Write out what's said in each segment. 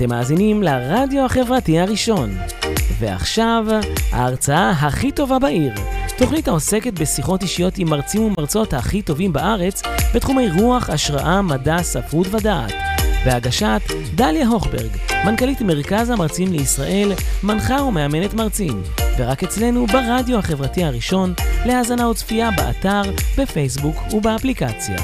אתם מאזינים לרדיו החברתי הראשון. ועכשיו, ההרצאה הכי טובה בעיר. תוכנית העוסקת בשיחות אישיות עם מרצים ומרצות הכי טובים בארץ בתחומי רוח, השראה, מדע, ספרות ודעת. בהגשת דליה הוכברג, מנכ"לית מרכז המרצים לישראל, מנחה ומאמנת מרצים. ורק אצלנו ברדיו החברתי הראשון, להאזנה וצפייה באתר, בפייסבוק ובאפליקציה.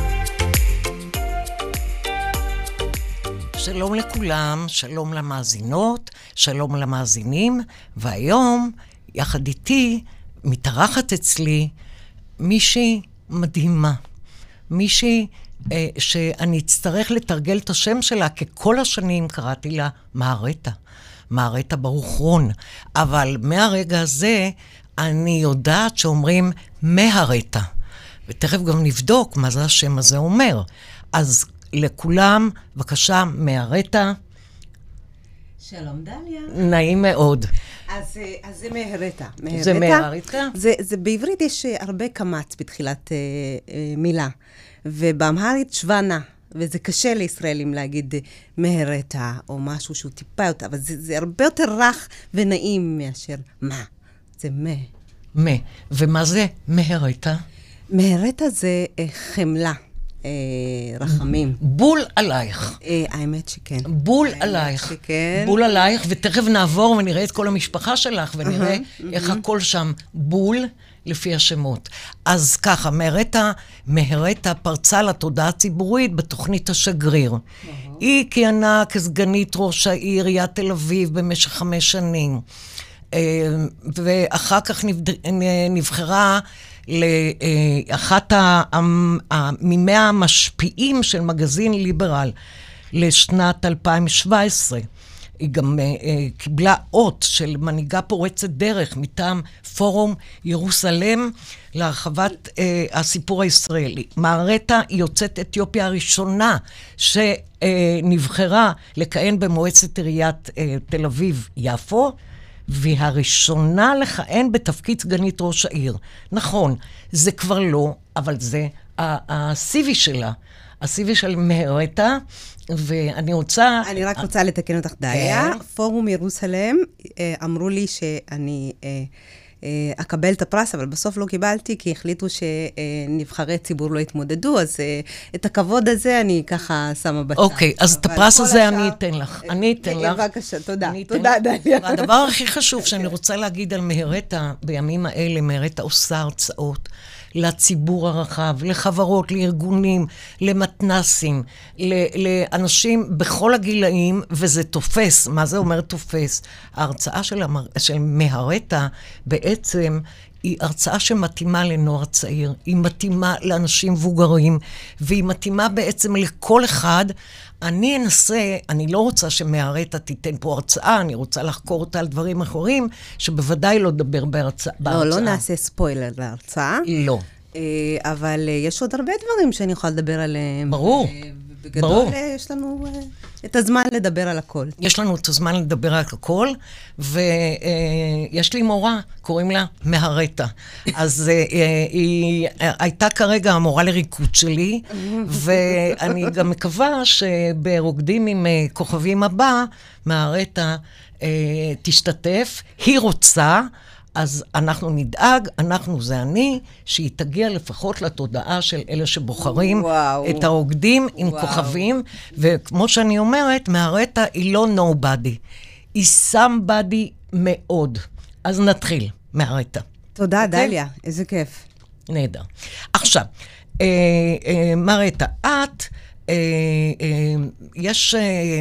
שלום לכולם, שלום למאזינות, שלום למאזינים, והיום, יחד איתי, מתארחת אצלי מישהי מדהימה. מישהי אה, שאני אצטרך לתרגל את השם שלה, כי כל השנים קראתי לה מהרטה. מהרטה ברוך רון. אבל מהרגע הזה אני יודעת שאומרים מהרטה. ותכף גם נבדוק מה זה השם הזה אומר. אז לכולם, בבקשה, מהרטה. שלום דליה. נעים מאוד. אז, אה, אז זה מהרטה. זה מהרטה? זה, זה בעברית יש אה, הרבה קמץ בתחילת אה, אה, מילה, ובאמהרית שוונה, וזה קשה לישראלים להגיד אה, מהרטה, או משהו שהוא טיפה יותר, אבל זה, זה הרבה יותר רך ונעים מאשר מה. זה מה. מה. ומה זה מהרטה? מהרטה זה אה, חמלה, אה, רחמים. בול עלייך. אה, האמת שכן. בול האמת עלייך. שכן. בול עלייך, ותכף נעבור ונראה את כל המשפחה שלך, ונראה אהה, איך הכל שם בול לפי השמות. אז ככה, מהרטה, מהרטה פרצה לתודעה הציבורית בתוכנית השגריר. היא כיהנה כסגנית ראש העיר, עיריית תל אביב, במשך חמש שנים. אה, ואחר כך נבחרה לאחת ממאה המשפיעים של מגזין ליברל לשנת 2017. היא גם uh, uh, קיבלה אות של מנהיגה פורצת דרך מטעם פורום ירוסלם להרחבת uh, הסיפור הישראלי. מהרטה היא יוצאת אתיופיה הראשונה שנבחרה לכהן במועצת עיריית תל אביב-יפו. והיא הראשונה לכהן בתפקיד סגנית ראש העיר. נכון, זה כבר לא, אבל זה ה-CV שלה. ה-CV של מהרטה, ואני רוצה... אני רק רוצה לתקן אותך, דליה. כן. פורום ירוסלם, אה, אמרו לי שאני אה, אקבל את הפרס, אבל בסוף לא קיבלתי, כי החליטו שנבחרי ציבור לא יתמודדו, אז אה, את הכבוד הזה אני ככה שמה בצד. אוקיי, אז את הפרס הזה השאר- אני אתן לך. אני אתן אה, לך. בבקשה, תודה. תודה. דליה. והדבר הכי חשוב שאני רוצה להגיד על מהרטה, בימים האלה, מהרטה עושה הרצאות לציבור הרחב, לחברות, לארגונים, למתנסים, לאנשים בכל הגילאים, וזה תופס. מה זה אומר תופס? ההרצאה של, המר... של מהרטה בעצם... היא הרצאה שמתאימה לנוער צעיר, היא מתאימה לאנשים מבוגרים, והיא מתאימה בעצם לכל אחד. אני אנסה, אני לא רוצה שמהרטה תיתן פה הרצאה, אני רוצה לחקור אותה על דברים אחרים, שבוודאי לא לדבר בהרצאה. לא, לא נעשה ספוילר להרצאה. לא. אה, אבל אה, יש עוד הרבה דברים שאני יכולה לדבר עליהם. ברור, אה, ובגדול ברור. אה, יש לנו אה, את הזמן לדבר על הכל. יש לנו את הזמן לדבר על הכל, ויש לי מורה, קוראים לה מהרטה. אז אה, אה, היא אה, הייתה כרגע המורה לריקוד שלי, ואני גם מקווה שברוקדים עם אה, כוכבים הבא, מהרטה אה, תשתתף. היא רוצה. אז אנחנו נדאג, אנחנו זה אני, שהיא תגיע לפחות לתודעה של אלה שבוחרים וואו. את הרוקדים עם וואו. כוכבים, וכמו שאני אומרת, מהרטה היא לא nobody, היא somebody מאוד. אז נתחיל, מהרטה. תודה, אוקיי? דליה, איזה כיף. נהדר. עכשיו, אה, אה, מרתה, את, יש, אה,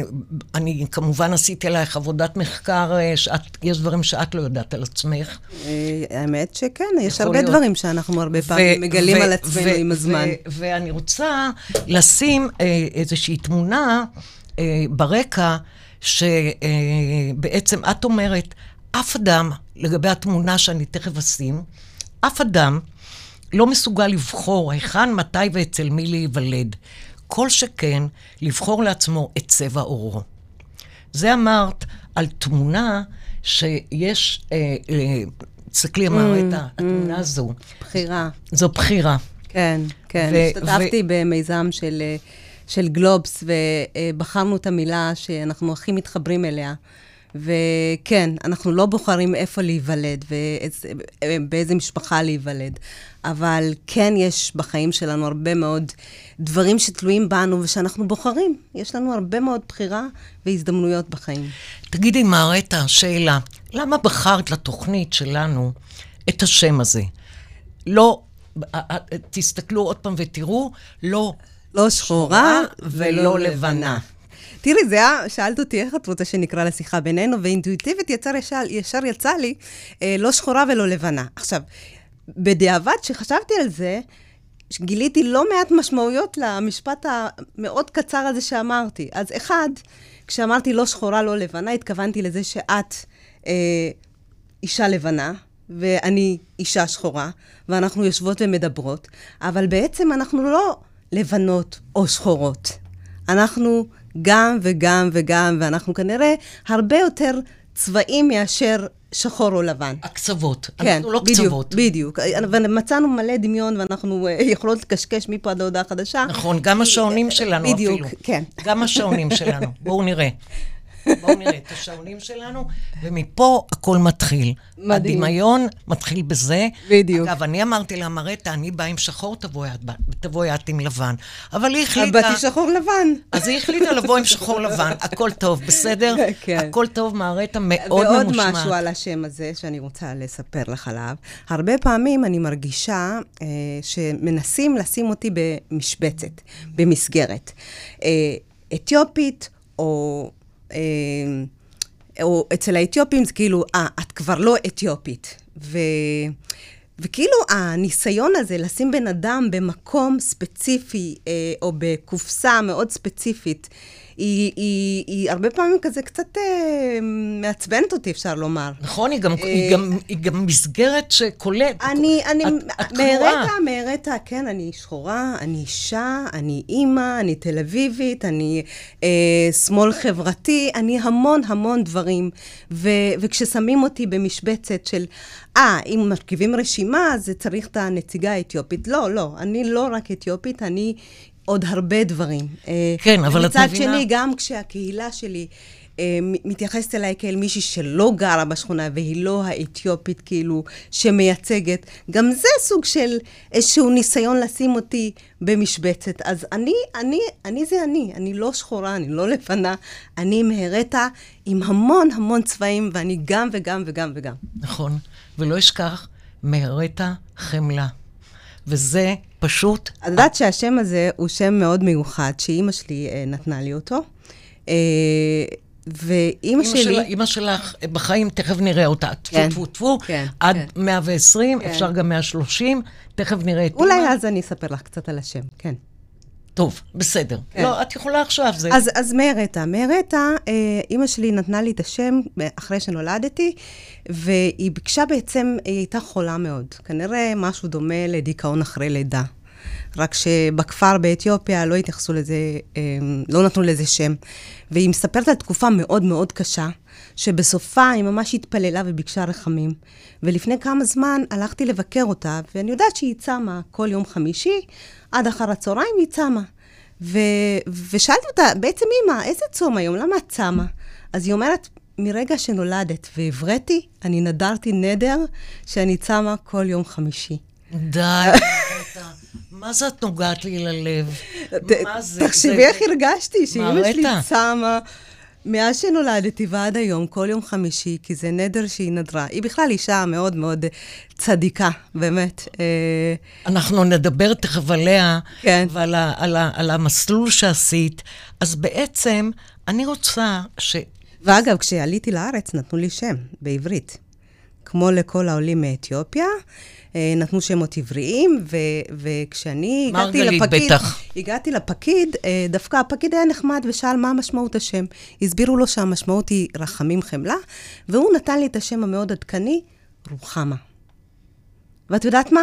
אני כמובן עשיתי עלייך עבודת מחקר, אה, שאת, יש דברים שאת לא יודעת על עצמך. אה, האמת שכן, יש הרבה להיות. דברים שאנחנו הרבה פעמים מגלים על עצמנו עם הזמן. ואני רוצה לשים אה, איזושהי תמונה אה, ברקע, שבעצם את אומרת, אף אדם, לגבי התמונה שאני תכף אשים, אף אדם לא מסוגל לבחור היכן, מתי ואצל מי להיוולד. כל שכן לבחור לעצמו את צבע עורו. זה אמרת על תמונה שיש, אה, אה, תסתכלי, אמרת, התמונה הזו, בחירה. זו בחירה. כן, כן. ו- השתתפתי במיזם של אה, של גלובס, ובחרנו את המילה שאנחנו הכי מתחברים אליה. וכן, אנחנו לא בוחרים איפה להיוולד ובאיזה משפחה להיוולד, אבל כן יש בחיים שלנו הרבה מאוד דברים שתלויים בנו ושאנחנו בוחרים. יש לנו הרבה מאוד בחירה והזדמנויות בחיים. תגידי, מרתה, שאלה, למה בחרת לתוכנית שלנו את השם הזה? לא, תסתכלו עוד פעם ותראו, לא... לא שחורה ולא לבנה. תראי, זה היה, שאלת אותי איך את רוצה שנקרא לשיחה בינינו, ואינטואיטיבית יצר ישר, ישר יצא לי, אה, לא שחורה ולא לבנה. עכשיו, בדיעבד, כשחשבתי על זה, גיליתי לא מעט משמעויות למשפט המאוד קצר הזה שאמרתי. אז אחד, כשאמרתי לא שחורה, לא לבנה, התכוונתי לזה שאת אה, אישה לבנה, ואני אישה שחורה, ואנחנו יושבות ומדברות, אבל בעצם אנחנו לא לבנות או שחורות. אנחנו גם וגם וגם, ואנחנו כנראה הרבה יותר צבעים מאשר שחור או לבן. הקצוות, כן, אנחנו לא בדיוק, קצוות. בדיוק, ומצאנו מלא דמיון, ואנחנו אה, יכולות לקשקש מפה עד להודעה חדשה. נכון, גם השעונים שלנו בדיוק, אפילו. בדיוק, כן. גם השעונים שלנו. בואו נראה. בואו נראה את השעונים שלנו, ומפה הכל מתחיל. מדהים. הדמיון מתחיל בזה. בדיוק. אגב, אני אמרתי לה, מרתה, אני באה עם שחור, תבואי את עם לבן. אבל היא החליטה... באתי שחור לבן. אז היא החליטה לבוא עם שחור לבן. הכל טוב, בסדר? כן. הכל טוב, מרתה מאוד ממושמעת. ועוד משהו על השם הזה שאני רוצה לספר לך עליו. הרבה פעמים אני מרגישה אה, שמנסים לשים אותי במשבצת, במסגרת. אה, אתיופית, או או אצל האתיופים זה כאילו, אה, את כבר לא אתיופית. ו... וכאילו הניסיון הזה לשים בן אדם במקום ספציפי, אה, או בקופסה מאוד ספציפית, היא, היא, היא הרבה פעמים כזה קצת אה, מעצבנת אותי, אפשר לומר. נכון, היא גם, אה, היא גם, היא גם מסגרת שכוללת. אני, אני, את מהרטה, מהרטה, כן, אני שחורה, אני אישה, אני אימא, אני תל אביבית, אני אה, שמאל חברתי, אני המון המון דברים. ו, וכששמים אותי במשבצת של, אה, אם מרכיבים רשימה, אז צריך את הנציגה האתיופית. לא, לא, אני לא רק אתיופית, אני עוד הרבה דברים. אה, כן, אבל את מבינה... ומצד שני, גם כשהקהילה שלי אה, מתייחסת אליי כאל מישהי שלא גרה בשכונה, והיא לא האתיופית, כאילו, שמייצגת, גם זה סוג של איזשהו ניסיון לשים אותי במשבצת. אז אני, אני, אני זה אני, אני לא שחורה, אני לא לבנה, אני מהרטה עם המון המון צבעים, ואני גם וגם וגם וגם. נכון, ולא אשכח, מהרטה חמלה. וזה פשוט... את יודעת שהשם הזה הוא שם מאוד מיוחד, שאימא שלי אה, נתנה לי אותו. אה, ואימא שלי... של, אימא שלך בחיים, תכף נראה אותה. כן. טפו טפו טפו, כן, עד כן. 120, כן. אפשר גם 130, תכף נראה את אימא. אולי אז אני אספר לך קצת על השם, כן. טוב, בסדר. כן. לא, את יכולה עכשיו, זה... אז, אז מרתה. מרתה, אה, אימא שלי נתנה לי את השם אחרי שנולדתי, והיא ביקשה בעצם, היא הייתה חולה מאוד. כנראה משהו דומה לדיכאון אחרי לידה. רק שבכפר באתיופיה לא התייחסו לזה, אה, לא נתנו לזה שם. והיא מספרת על תקופה מאוד מאוד קשה, שבסופה היא ממש התפללה וביקשה רחמים. ולפני כמה זמן הלכתי לבקר אותה, ואני יודעת שהיא צמה כל יום חמישי, עד אחר הצהריים היא צמה. ו... ושאלתי אותה, בעצם אמא, איזה צום היום? למה את צמה? אז היא אומרת, מרגע שנולדת והבראתי, אני נדרתי נדר שאני צמה כל יום חמישי. די, מה זה את נוגעת לי ללב? מה זה? תחשבי איך הרגשתי, שאמא שלי צמה. מאז שנולדתי ועד היום, כל יום חמישי, כי זה נדר שהיא נדרה. היא בכלל אישה מאוד מאוד צדיקה, באמת. אה, אנחנו נדבר תכף עליה, כן. ועל ה, על ה, על המסלול שעשית. אז בעצם, אני רוצה ש... ואגב, כשעליתי לארץ, נתנו לי שם בעברית. כמו לכל העולים מאתיופיה, אה, נתנו שמות עבריים, ו, וכשאני הגעתי לפקיד... מרגלית בטח. הגעתי לפקיד, אה, דווקא הפקיד היה נחמד ושאל מה משמעות השם. הסבירו לו שהמשמעות היא רחמים חמלה, והוא נתן לי את השם המאוד עדכני, רוחמה. ואת יודעת מה?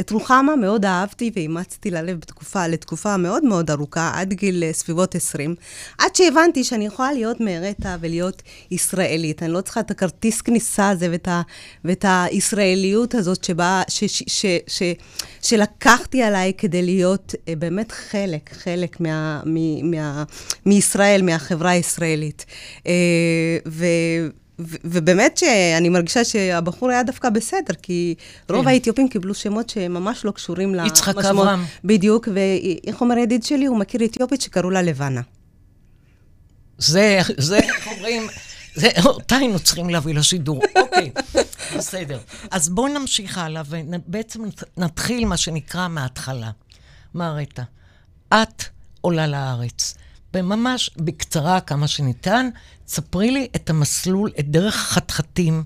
את רוחמה מאוד אהבתי ואימצתי ללב בתקופה, לתקופה מאוד מאוד ארוכה, עד גיל אה, סביבות 20, עד שהבנתי שאני יכולה להיות מארטה ולהיות ישראלית. אני לא צריכה את הכרטיס כניסה הזה ואת, ה, ואת הישראליות הזאת שבה, ש, ש, ש, ש, שלקחתי עליי כדי להיות אה, באמת חלק, חלק מה, מ, מה, מישראל, מהחברה הישראלית. ו... ובאמת שאני מרגישה שהבחור היה דווקא בסדר, כי רוב כן. האתיופים קיבלו שמות שממש לא קשורים למשמעות. יצחק אברהם. בדיוק, ואיך אומר ידיד שלי? הוא מכיר אתיופית שקראו לה לבנה. זה, זה, איך אומרים, זה, אותה היינו צריכים להביא לשידור. אוקיי, בסדר. אז בואו נמשיך הלאה, ובעצם נתחיל, מה שנקרא, מההתחלה. מה הראית? את עולה לארץ. וממש בקצרה, כמה שניתן, ספרי לי את המסלול, את דרך החתחתים,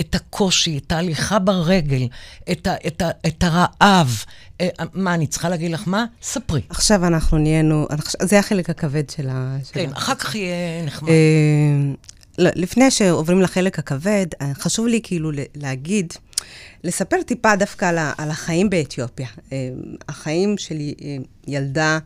את הקושי, את ההליכה ברגל, את, ה, את, ה, את הרעב. אה, מה, אני צריכה להגיד לך מה? ספרי. עכשיו אנחנו נהיינו, זה החלק הכבד של ה... כן, אחר כך יהיה נחמד. אה, לפני שעוברים לחלק הכבד, אה, חשוב לי כאילו להגיד, לספר טיפה דווקא על החיים באתיופיה. החיים של ילדה...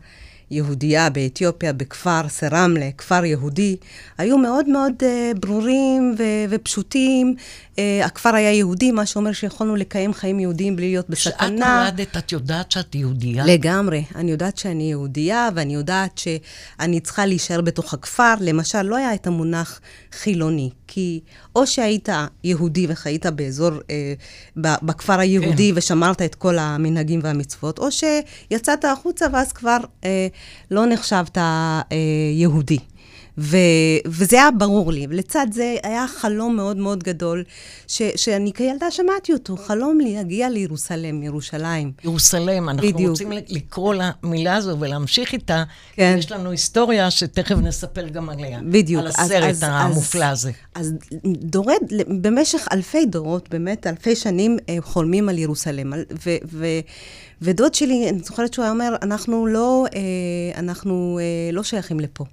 יהודייה באתיופיה, בכפר סרמלה, כפר יהודי, היו מאוד מאוד uh, ברורים ו- ופשוטים. Uh, הכפר היה יהודי, מה שאומר שיכולנו לקיים חיים יהודיים בלי להיות בסכנה. כשאת נולדת, את יודעת שאת יהודייה? לגמרי. אני יודעת שאני יהודייה, ואני יודעת שאני צריכה להישאר בתוך הכפר. למשל, לא היה את המונח חילוני, כי או שהיית יהודי וחיית באזור, אה, בכפר היהודי כן. ושמרת את כל המנהגים והמצוות, או שיצאת החוצה ואז כבר אה, לא נחשבת אה, יהודי. ו, וזה היה ברור לי. ולצד זה היה חלום מאוד מאוד גדול, ש, שאני כילדה שמעתי אותו, חלום להגיע לירוסלם, ירושלים. ירוסלם, אנחנו בדיוק. רוצים לקרוא למילה הזו ולהמשיך איתה. כן. יש לנו היסטוריה שתכף נספר גם עליה. בדיוק. על הסרט אז, המופלא אז, הזה. אז דורד, במשך אלפי דורות, באמת אלפי שנים, אה, חולמים על ירוסלם. ו, ו, ודוד שלי, אני זוכרת שהוא היה אומר, אנחנו לא, אה, אנחנו אה, לא שייכים לפה.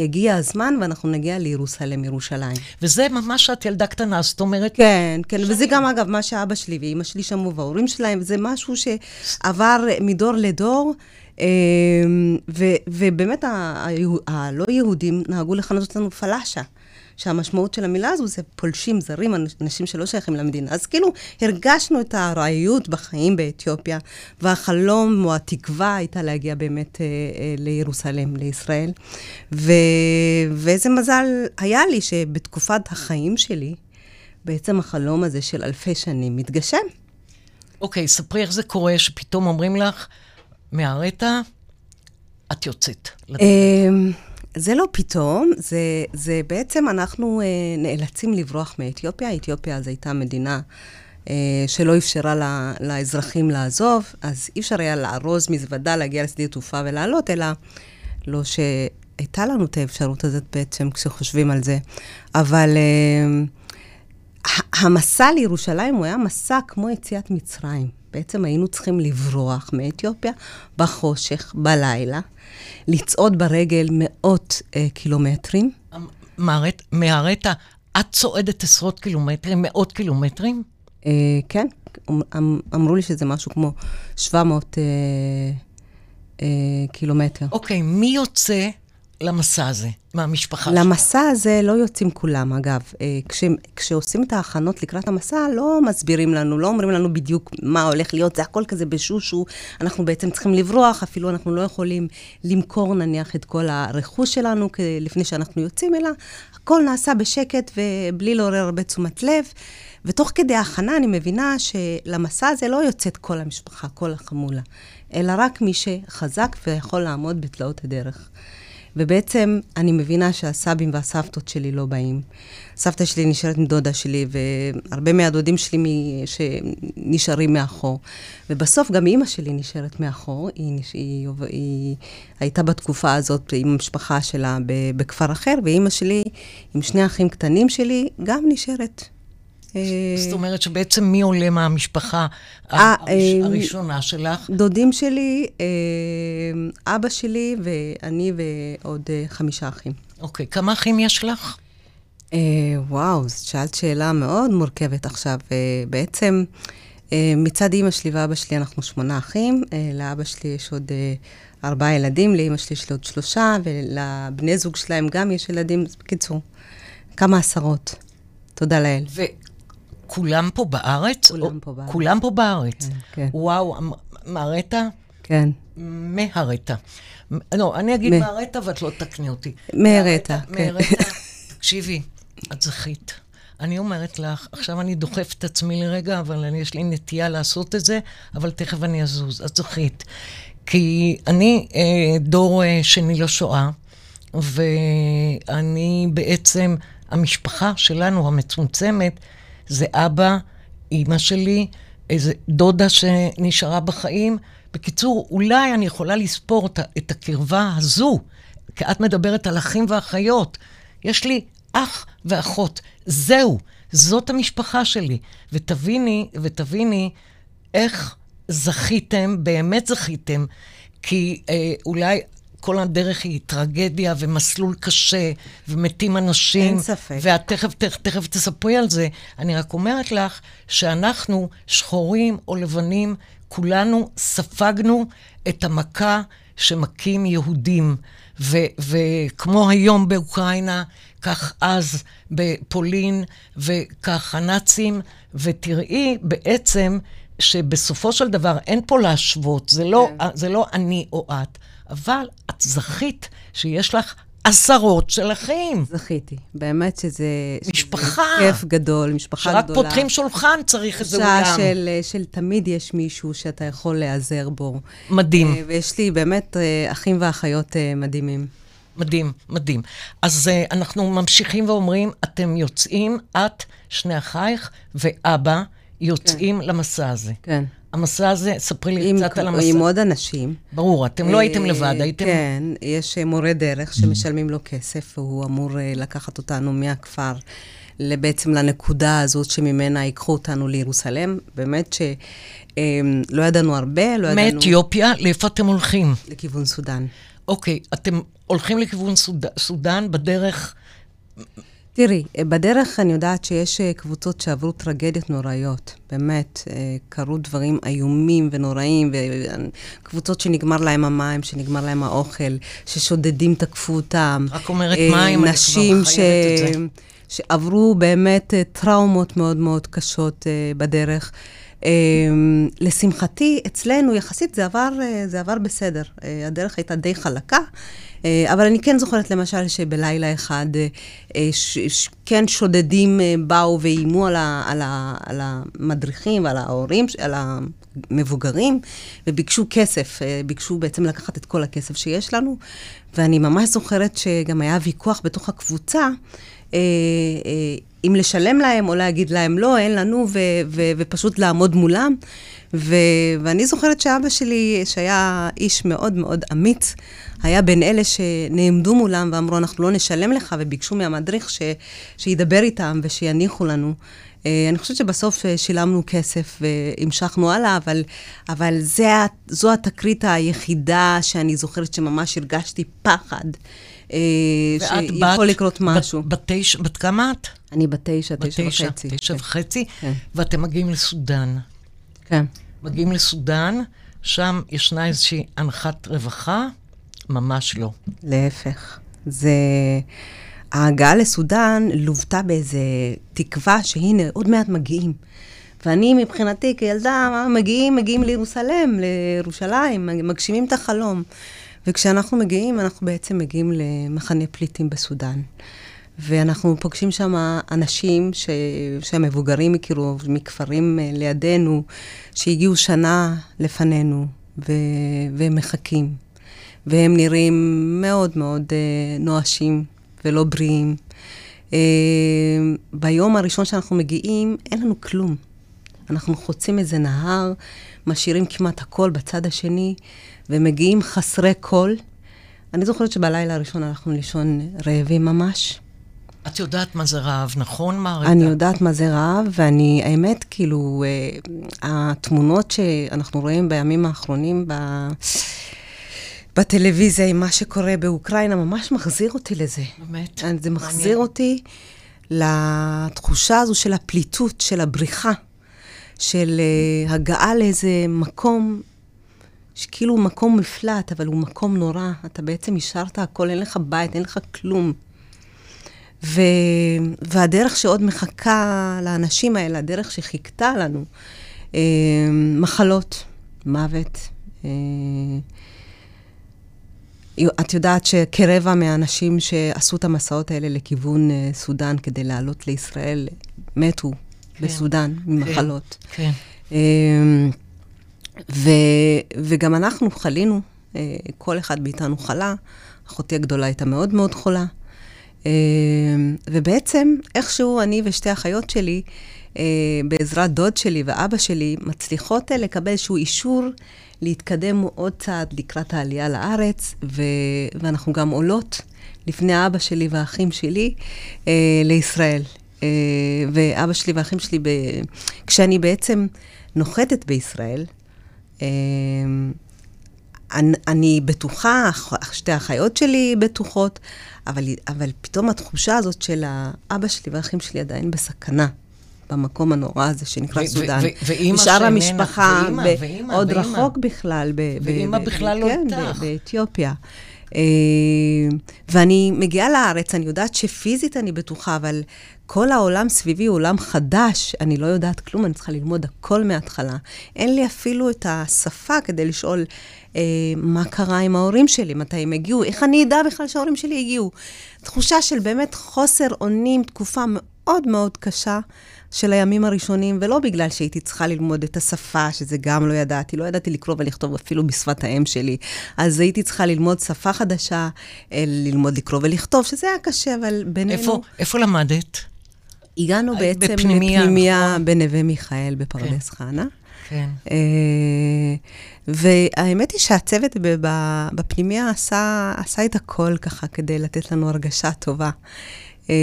יגיע הזמן ואנחנו נגיע לירוסלם, ירושלים. וזה ממש את ילדה קטנה, זאת אומרת... כן, כן, שנים. וזה גם, אגב, מה שאבא שלי ואימא שלי שמעו וההורים שלהם, וזה משהו שעבר מדור לדור. ו, ובאמת הלא יהודים נהגו לכנות אותנו פלאשה. שהמשמעות של המילה הזו זה פולשים זרים, אנשים שלא שייכים למדינה. אז כאילו הרגשנו את הארעיות בחיים באתיופיה, והחלום או התקווה הייתה להגיע באמת אה, אה, לירוסלם, לישראל. ו... ואיזה מזל היה לי שבתקופת החיים שלי, בעצם החלום הזה של אלפי שנים מתגשם. אוקיי, ספרי איך זה קורה שפתאום אומרים לך, מהרטה, את יוצאת. זה לא פתאום, זה, זה בעצם אנחנו אה, נאלצים לברוח מאתיופיה. אתיופיה אז הייתה מדינה אה, שלא אפשרה לה, לאזרחים לעזוב, אז אי אפשר היה לארוז מזוודה, להגיע לשדה תעופה ולעלות, אלא לא שהייתה לנו את האפשרות הזאת בעצם כשחושבים על זה. אבל אה, המסע לירושלים הוא היה מסע כמו יציאת מצרים. בעצם היינו צריכים לברוח מאתיופיה בחושך, בלילה. לצעוד ברגל מאות אה, קילומטרים. מהרטה, את צועדת עשרות קילומטרים, מאות קילומטרים? אה, כן, אמ, אמ, אמרו לי שזה משהו כמו 700 אה, אה, קילומטר. אוקיי, מי יוצא למסע הזה, מהמשפחה שלך? למסע הזה לא יוצאים כולם, אגב. אה, כש, כשעושים את ההכנות לקראת המסע, לא מסבירים לנו, לא אומרים לנו בדיוק מה הולך להיות, זה הכל כזה בשושו. אנחנו בעצם צריכים לברוח, אפילו אנחנו לא יכולים למכור נניח את כל הרכוש שלנו לפני שאנחנו יוצאים, אלא הכל נעשה בשקט ובלי לעורר הרבה תשומת לב. ותוך כדי ההכנה אני מבינה שלמסע הזה לא יוצאת כל המשפחה, כל החמולה, אלא רק מי שחזק ויכול לעמוד בתלאות הדרך. ובעצם אני מבינה שהסבים והסבתות שלי לא באים. סבתא שלי נשארת עם דודה שלי, והרבה מהדודים שלי נשארים מאחור. ובסוף גם אימא שלי נשארת מאחור. היא, היא, היא, היא הייתה בתקופה הזאת עם המשפחה שלה בכפר אחר, ואימא שלי, עם שני אחים קטנים שלי, גם נשארת. אה, זאת אומרת שבעצם מי עולה מהמשפחה אה, אה, הראשונה שלך? דודים שלי, אבא שלי ואני ועוד חמישה אחים. אוקיי, כמה אחים יש לך? וואו, שאלת שאלה מאוד מורכבת עכשיו. בעצם, מצד אימא שלי ואבא שלי אנחנו שמונה אחים, לאבא שלי יש עוד ארבעה ילדים, לאימא שלי יש עוד שלושה, ולבני זוג שלהם גם יש ילדים. בקיצור, כמה עשרות. תודה לאל. וכולם פה בארץ? כולם או- פה בארץ. כולם פה בארץ. כן, כן. וואו, מהרטה? כן. מהרטה. לא, אני אגיד מ- מהרטה ואת לא תקני אותי. מהרטה, כן. מהרטה. תקשיבי, את זכית. אני אומרת לך, עכשיו אני דוחפת את עצמי לרגע, אבל אני, יש לי נטייה לעשות את זה, אבל תכף אני אזוז. את זכית. כי אני אה, דור אה, שני לשואה, ואני בעצם, המשפחה שלנו, המצומצמת, זה אבא, אימא שלי, איזה דודה שנשארה בחיים. בקיצור, אולי אני יכולה לספור את, את הקרבה הזו, כי את מדברת על אחים ואחיות. יש לי אח ואחות, זהו, זאת המשפחה שלי. ותביני, ותביני איך זכיתם, באמת זכיתם, כי אה, אולי כל הדרך היא טרגדיה ומסלול קשה, ומתים אנשים. אין ספק. ואת תכף, תכף, תכף תספרי על זה. אני רק אומרת לך שאנחנו, שחורים או לבנים, כולנו ספגנו את המכה שמכים יהודים. ו- וכמו היום באוקראינה, כך אז בפולין, וכך הנאצים, ותראי בעצם שבסופו של דבר אין פה להשוות, זה לא, כן. זה לא אני או את, אבל את זכית שיש לך עשרות של אחים. זכיתי. באמת שזה... שזה משפחה. כיף גדול, משפחה שרק גדולה. פותחים שולחן צריך איזה תחושה אולם. של, של תמיד יש מישהו שאתה יכול להיעזר בו. מדהים. אה, ויש לי באמת אה, אחים ואחיות אה, מדהימים. מדהים, מדהים. אז uh, אנחנו ממשיכים ואומרים, אתם יוצאים, את, שני אחייך ואבא, יוצאים למסע הזה. כן. המסע הזה, ספרי לי עם, קצת על המסע. עם עוד אנשים. ברור, אתם לא הייתם אה, לבד, הייתם... כן, יש אה, מורה דרך שמשלמים לו כסף, והוא אמור אה, לקחת אותנו מהכפר בעצם לנקודה הזאת שממנה ייקחו אותנו לירוסלם. באמת שלא ידענו הרבה, לא ידענו... מאתיופיה, לאיפה אתם הולכים? לכיוון סודאן. אוקיי, אתם הולכים לכיוון סוד... סודאן בדרך... תראי, אה, בדרך אני יודעת שיש אה, קבוצות שעברו טרגדיות נוראיות. באמת, אה, קרו דברים איומים ונוראים, וקבוצות שנגמר להם המים, שנגמר להם האוכל, ששודדים תקפו אותם. רק אומרת מים, אני נשים כבר חייבת את זה. שעברו באמת טראומות מאוד מאוד קשות בדרך. אה, לשמחתי, אצלנו יחסית זה עבר, אה, זה עבר בסדר. אה, הדרך הייתה די חלקה, אה, אבל אני כן זוכרת למשל שבלילה אחד, ש, ש, כן שודדים באו ואיימו על, על, על המדריכים ועל ההורים, על המבוגרים, וביקשו כסף, ביקשו בעצם לקחת את כל הכסף שיש לנו, ואני ממש זוכרת שגם היה ויכוח בתוך הקבוצה. אם לשלם להם או להגיד להם לא, אין לנו, ו- ו- ופשוט לעמוד מולם. ו- ואני זוכרת שאבא שלי, שהיה איש מאוד מאוד אמיץ, היה בין אלה שנעמדו מולם ואמרו, אנחנו לא נשלם לך, וביקשו מהמדריך ש- שידבר איתם ושיניחו לנו. אה, אני חושבת שבסוף אה, שילמנו כסף והמשכנו הלאה, אבל, אבל זה, זו התקרית היחידה שאני זוכרת שממש הרגשתי פחד. אה, ואת שיכול לקרות משהו. בת, בת, תשע, בת כמה את? אני בת תשע, תשע וחצי. תשע כן. וחצי, כן. ואתם מגיעים לסודאן. כן. מגיעים לסודאן, שם ישנה איזושהי הנחת רווחה? ממש לא. להפך. זה... ההגעה לסודאן לוותה באיזה תקווה שהנה, עוד מעט מגיעים. ואני מבחינתי כילדה, מגיעים, מגיעים לירוסלם, לירושלים, מגשימים את החלום. וכשאנחנו מגיעים, אנחנו בעצם מגיעים למחנה פליטים בסודאן. ואנחנו פוגשים שם אנשים ש... שהמבוגרים הכירו, מכפרים אה, לידינו, שהגיעו שנה לפנינו, ו... והם מחכים. והם נראים מאוד מאוד אה, נואשים ולא בריאים. אה, ביום הראשון שאנחנו מגיעים, אין לנו כלום. אנחנו חוצים איזה נהר, משאירים כמעט הכל בצד השני, ומגיעים חסרי כל. אני זוכרת שבלילה הראשון הלכנו לישון רעבים ממש. את יודעת מה זה רעב, נכון, מרתה? אני יודעת מה זה רעב, ואני, האמת, כאילו, אה, התמונות שאנחנו רואים בימים האחרונים ב... בטלוויזיה עם מה שקורה באוקראינה, ממש מחזיר אותי לזה. באמת? זה מחזיר מעניין. אותי לתחושה הזו של הפליטות, של הבריחה, של uh, הגעה לאיזה מקום, שכאילו הוא מקום מפלט, אבל הוא מקום נורא. אתה בעצם השארת הכל, אין לך בית, אין לך כלום. ו... והדרך שעוד מחכה לאנשים האלה, הדרך שחיכתה לנו, אה, מחלות, מוות. אה, את יודעת שכרבע מהאנשים שעשו את המסעות האלה לכיוון אה, סודאן כדי לעלות לישראל, מתו כן, בסודאן ממחלות. כן. כן. ו, וגם אנחנו חלינו, כל אחד מאיתנו חלה. אחותי הגדולה הייתה מאוד מאוד חולה. ובעצם, איכשהו אני ושתי אחיות שלי, בעזרת דוד שלי ואבא שלי, מצליחות לקבל איזשהו אישור להתקדם עוד צעד לקראת העלייה לארץ, ו... ואנחנו גם עולות לפני אבא שלי והאחים שלי אה, לישראל. אה, ואבא שלי והאחים שלי, ב... כשאני בעצם נוחתת בישראל, אה, אני, אני בטוחה, שתי האחיות שלי בטוחות, אבל, אבל פתאום התחושה הזאת של האבא שלי והאחים שלי עדיין בסכנה. במקום הנורא הזה שנקרא סודאן. ואימא שאיננה, המשפחה, ואימא, ואימא, עוד ואימא. רחוק בכלל. ואימא בכלל לא כן, איתך. באתיופיה. אה, ואני מגיעה לארץ, אני יודעת שפיזית אני בטוחה, אבל כל העולם סביבי הוא עולם חדש, אני לא יודעת כלום, אני צריכה ללמוד הכל מההתחלה. אין לי אפילו את השפה כדי לשאול אה, מה קרה עם ההורים שלי, מתי הם הגיעו, איך אני אדע בכלל שההורים שלי הגיעו. תחושה של באמת חוסר אונים, תקופה מאוד מאוד קשה. של הימים הראשונים, ולא בגלל שהייתי צריכה ללמוד את השפה, שזה גם לא ידעתי, לא ידעתי לקרוא ולכתוב אפילו בשפת האם שלי. אז הייתי צריכה ללמוד שפה חדשה, אה, ללמוד לקרוא ולכתוב, שזה היה קשה, אבל בינינו... איפה, איפה למדת? הגענו בעצם בפנימיה, לפנימיה נכון? בנווה מיכאל בפרדס כן. חנה. כן. אה, והאמת היא שהצוות בפנימיה עשה, עשה את הכל ככה כדי לתת לנו הרגשה טובה. אה,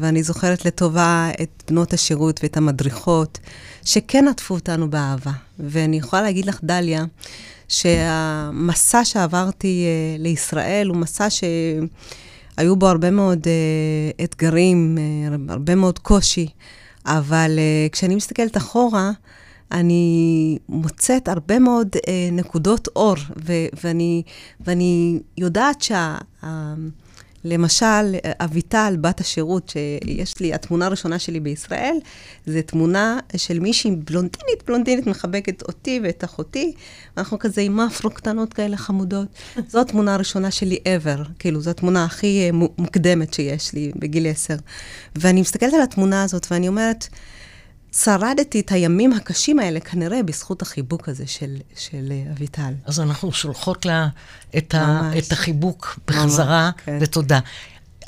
ואני זוכרת לטובה את בנות השירות ואת המדריכות, שכן עטפו אותנו באהבה. ואני יכולה להגיד לך, דליה, שהמסע שעברתי אה, לישראל הוא מסע שהיו בו הרבה מאוד אה, אתגרים, הרבה מאוד קושי, אבל כשאני מסתכלת אחורה, אני מוצאת הרבה מאוד אה, נקודות אור, ו- ואני, ואני יודעת שה... למשל, אביטל, בת השירות, שיש לי, התמונה הראשונה שלי בישראל, זה תמונה של מישהי בלונדינית, בלונדינית מחבקת אותי ואת אחותי, ואנחנו כזה עם אפרו קטנות כאלה חמודות. זו התמונה הראשונה שלי ever, כאילו, זו התמונה הכי אה, מוקדמת שיש לי בגיל עשר. ואני מסתכלת על התמונה הזאת ואני אומרת, שרדתי את הימים הקשים האלה כנראה בזכות החיבוק הזה של, של אה, אביטל. אז אנחנו שולחות לה את, ה, את החיבוק בחזרה, כן. ותודה.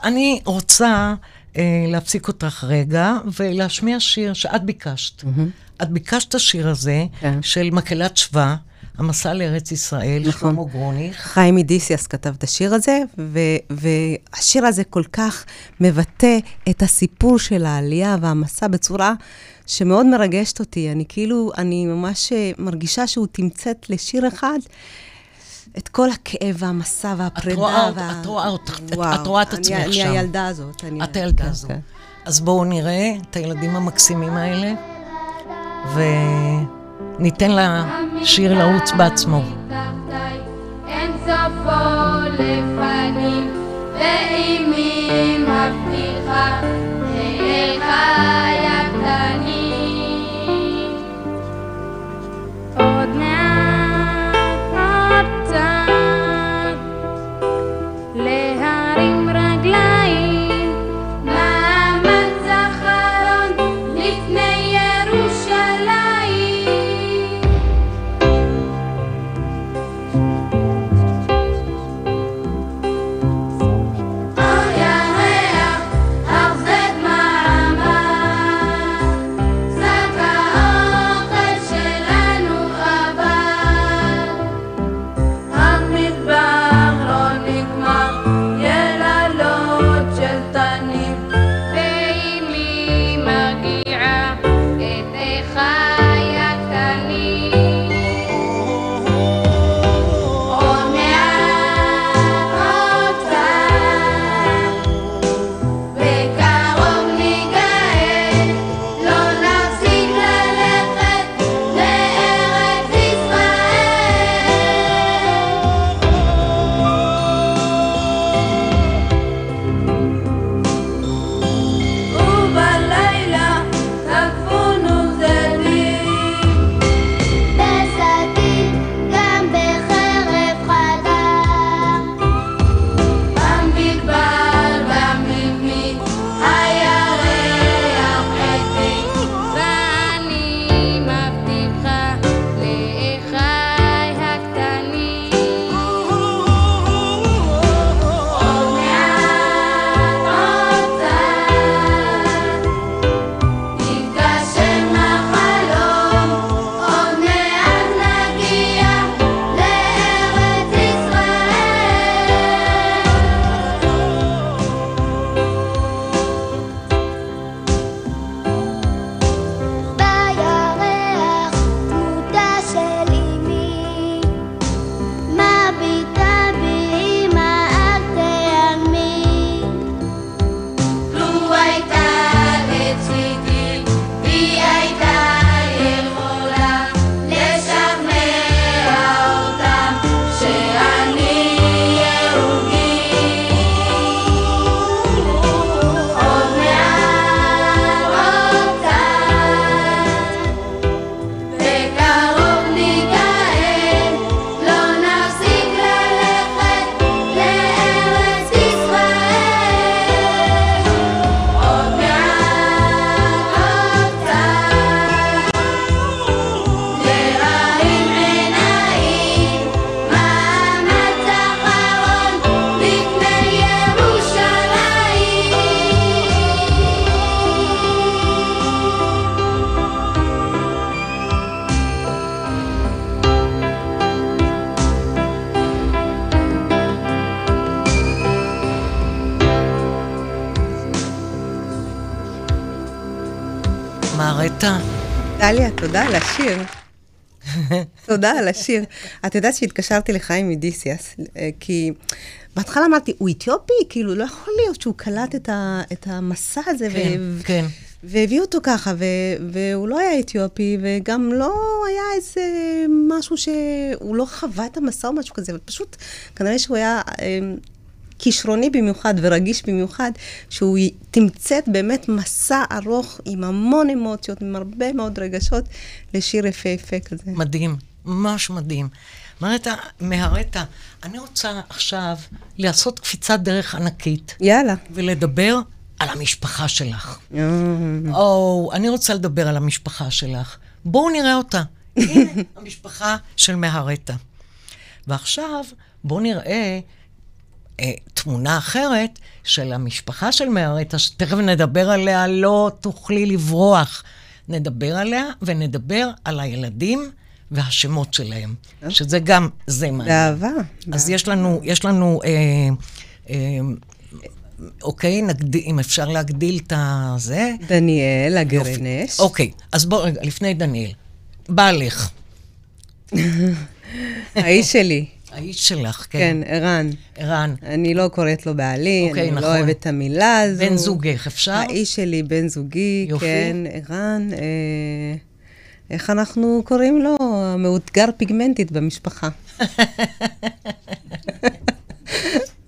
אני רוצה אה, להפסיק אותך רגע ולהשמיע שיר שאת ביקשת. Mm-hmm. את ביקשת את השיר הזה כן. של מקהלת שווה. המסע לארץ ישראל, נכון. שלמה גרוניך. חיים מדיסיאס כתב את השיר הזה, ו- והשיר הזה כל כך מבטא את הסיפור של העלייה והמסע בצורה שמאוד מרגשת אותי. אני כאילו, אני ממש אה, מרגישה שהוא תמצת לשיר אחד. את כל הכאב והמסע והפרידה. את רואה, וה... את רואה אותך, את רואה את עצמך אני, שם. אני הילדה הזאת. אני את הילדה כן, הזאת. כן. אז בואו נראה את הילדים המקסימים האלה, וניתן לשיר לעוץ בעצמו. ואימי מבטיחה, מהרטה. דליה, תודה על השיר. תודה על השיר. את יודעת שהתקשרתי לחיים מדיסיאס, אה, כי בהתחלה אמרתי, הוא אתיופי? כאילו, לא יכול להיות שהוא קלט את, ה, את המסע הזה. כן, ו- כן. והביאו אותו ככה, ו- והוא לא היה אתיופי, וגם לא היה איזה משהו שהוא לא חווה את המסע או משהו כזה, אבל פשוט, כנראה שהוא היה אה, כישרוני במיוחד ורגיש במיוחד, שהוא תמצת באמת מסע ארוך עם המון אמוציות, עם הרבה מאוד רגשות, לשיר יפהפה כזה. מדהים, ממש מדהים. מרתה, מהרטה, אני רוצה עכשיו לעשות קפיצת דרך ענקית יאללה. ולדבר על המשפחה שלך. אה, או, אני רוצה לדבר על המשפחה שלך. בואו נראה אותה. הנה, המשפחה של מהרטה. ועכשיו, בואו נראה אה, תמונה אחרת של המשפחה של מהרטה, שתכף נדבר עליה, לא תוכלי לברוח. נדבר עליה ונדבר על הילדים והשמות שלהם, שזה גם, זה מעניין. באהבה. אז יש לנו, יש לנו, אה, אה, אוקיי, נגדיל, אם אפשר להגדיל את הזה. דניאל הגרנש. אוקיי, אז בואו רגע, לפני דניאל. בעלך, האיש שלי. האיש שלך, כן. כן, ערן. ערן, אני לא קוראת לו בעלי, אוקיי, אני נכון. לא אוהבת את המילה הזו. בן זוגך, אפשר? האיש שלי, בן זוגי, יופי. כן, ערן. אה, איך אנחנו קוראים לו? מאותגר פיגמנטית במשפחה.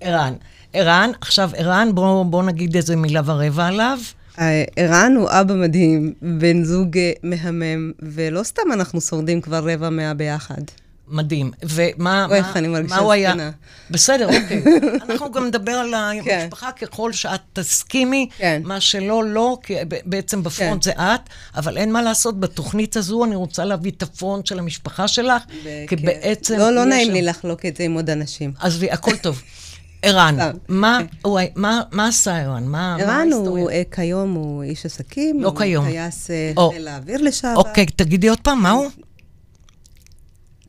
ערן. ערן, עכשיו ערן, בואו בוא נגיד איזה מילה ורבע עליו. אה, ערן הוא אבא מדהים, בן זוג אה, מהמם, ולא סתם אנחנו שורדים כבר רבע מאה ביחד. מדהים. ומה אוי, מה, איך אני מרגישה מה הוא היה? בסדר, אוקיי. אנחנו גם נדבר על כן. המשפחה ככל שאת תסכימי. כן. מה שלא, לא, כי בעצם בפרונט כן. זה את, אבל אין מה לעשות, בתוכנית הזו אני רוצה להביא את הפרונט של המשפחה שלך, כי. בעצם... לא, לא נעים שם- לי לחלוק את זה עם עוד אנשים. עזבי, הכל טוב. ערן. מה, הוא היה- מה, מה עשה ערן? מה, מה ערן הוא, ההיסטוריה? אה, כיום הוא איש עסקים. לא כיום. הוא טייס אה. חיל האוויר לשעבר. אוקיי, תגידי עוד פעם, מה הוא?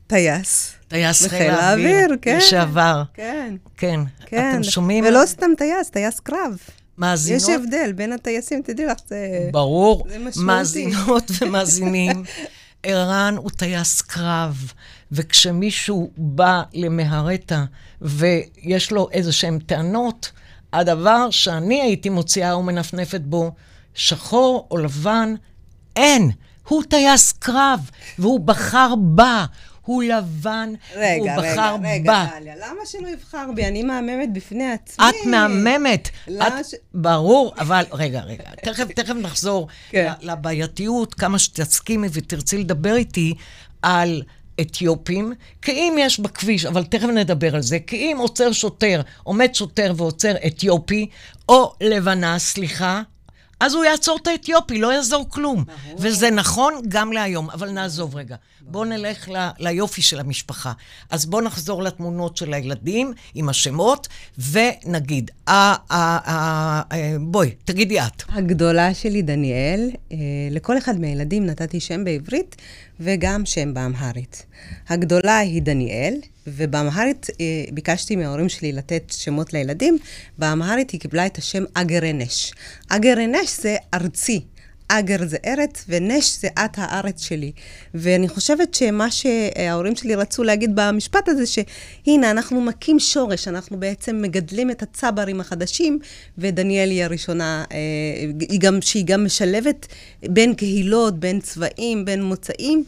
טייס. טייס חיל. האוויר, כן. לשעבר. כן. כן. כן. אתם שומעים? ולא סתם טייס, טייס קרב. מאזינות? יש הבדל בין הטייסים, תדעי לך, זה... ברור. זה משמעותי. מאזינות ומאזינים. ערן הוא טייס קרב, וכשמישהו בא למהרטה ויש לו איזה שהן טענות, הדבר שאני הייתי מוציאה ומנפנפת בו, שחור או לבן, אין. הוא טייס קרב, והוא בחר בה. הוא לבן, רגע, הוא רגע, בחר רגע, בה. דליה, למה שלא יבחר בי? אני מהממת בפני עצמי. את מהממת. למה את, ש- ברור, אבל רגע, רגע, תכף, תכף נחזור כן. לבעייתיות, כמה שתסכימי ותרצי לדבר איתי על אתיופים, כי אם יש בכביש, אבל תכף נדבר על זה, כי אם עוצר שוטר, עומד שוטר ועוצר אתיופי, או לבנה, סליחה, אז הוא יעצור את האתיופי, לא יעזור כלום. וזה נכון גם להיום, אבל נעזוב רגע. בואו נלך ל, ליופי של המשפחה. אז בואו נחזור לתמונות של הילדים עם השמות, ונגיד, ה, ה, ה, ה, בואי, תגידי את. הגדולה שלי, דניאל, אה, לכל אחד מהילדים נתתי שם בעברית וגם שם באמהרית. הגדולה היא דניאל, ובאמהרית אה, ביקשתי מההורים שלי לתת שמות לילדים, באמהרית היא קיבלה את השם אגרנש. אגרנש זה ארצי. אגר זה ארץ, ונש זה את הארץ שלי. ואני חושבת שמה שההורים שלי רצו להגיד במשפט הזה, שהנה, אנחנו מכים שורש, אנחנו בעצם מגדלים את הצברים החדשים, ודניאל היא הראשונה, אה, היא גם, שהיא גם משלבת בין קהילות, בין צבעים, בין מוצאים.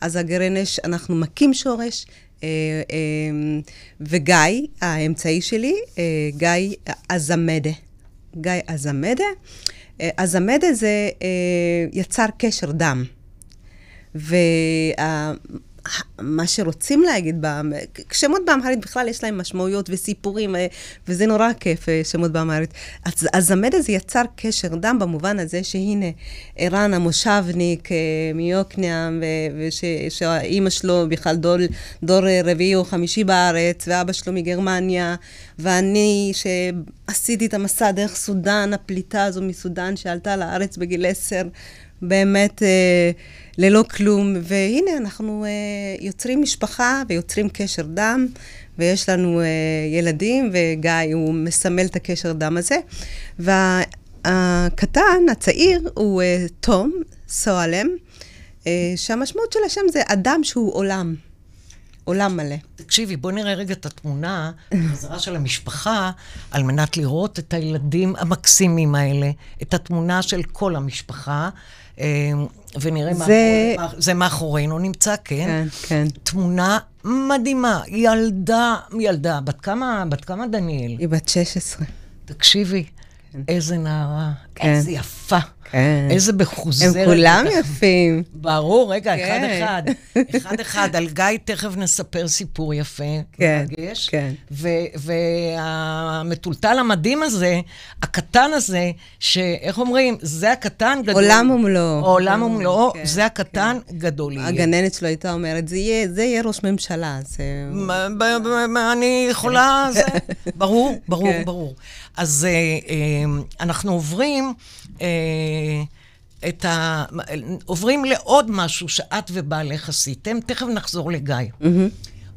אז הגרנש, אנחנו מכים שורש. אה, אה, וגיא, האמצעי שלי, גיא אזמדה. גיא אזמדה. אה, אזמדה זה אה, יצר קשר דם. ומה שרוצים להגיד, שמות באמהרית בכלל יש להם משמעויות וסיפורים, אה, וזה נורא כיף, אה, שמות באמהרית. אז הזמדה זה יצר קשר דם במובן הזה שהנה, ערן המושבניק אה, מיוקנעם, ושאימא שלו בכלל דור, דור רביעי או חמישי בארץ, ואבא שלו מגרמניה, ואני שעשיתי את המסע דרך סודאן, הפליטה הזו מסודאן שעלתה לארץ בגיל עשר, באמת אה, ללא כלום, והנה אנחנו אה, יוצרים משפחה ויוצרים קשר דם, ויש לנו אה, ילדים, וגיא הוא מסמל את הקשר דם הזה. וה... הקטן, הצעיר, הוא אה, תום סואלם, אה, שהמשמעות של השם זה אדם שהוא עולם. עולם מלא. תקשיבי, בואי נראה רגע את התמונה, בחזרה של המשפחה, על מנת לראות את הילדים המקסימים האלה, את התמונה של כל המשפחה, אה, ונראה זה- מאחורי- זה מאחורינו נמצא, כן? כן, כן. תמונה מדהימה, ילדה, ילדה, בת כמה, בת כמה דניאל? היא בת 16. תקשיבי, איזה נערה, כן. איזה יפה, כן. איזה הם מחוזרת. כולם וככה- יפים. ברור, רגע, כן. אחד-אחד. אחד-אחד. על גיא תכף נספר סיפור יפה, כן, מרגש. כן. והמטולטל המדהים הזה, הקטן הזה, שאיך אומרים, זה הקטן גדול. עולם ומלואו. עולם ומלואו, כן, זה הקטן גדול יהיה. הגננת שלו הייתה אומרת, זה יהיה, זה יהיה ראש ממשלה. זה... מה- מה אני יכולה, זה... ברור, ברור, כן. ברור. אז אה, אה, אנחנו עוברים אה, את ה... עוברים לעוד משהו שאת ובעלך עשיתם, תכף נחזור לגיא.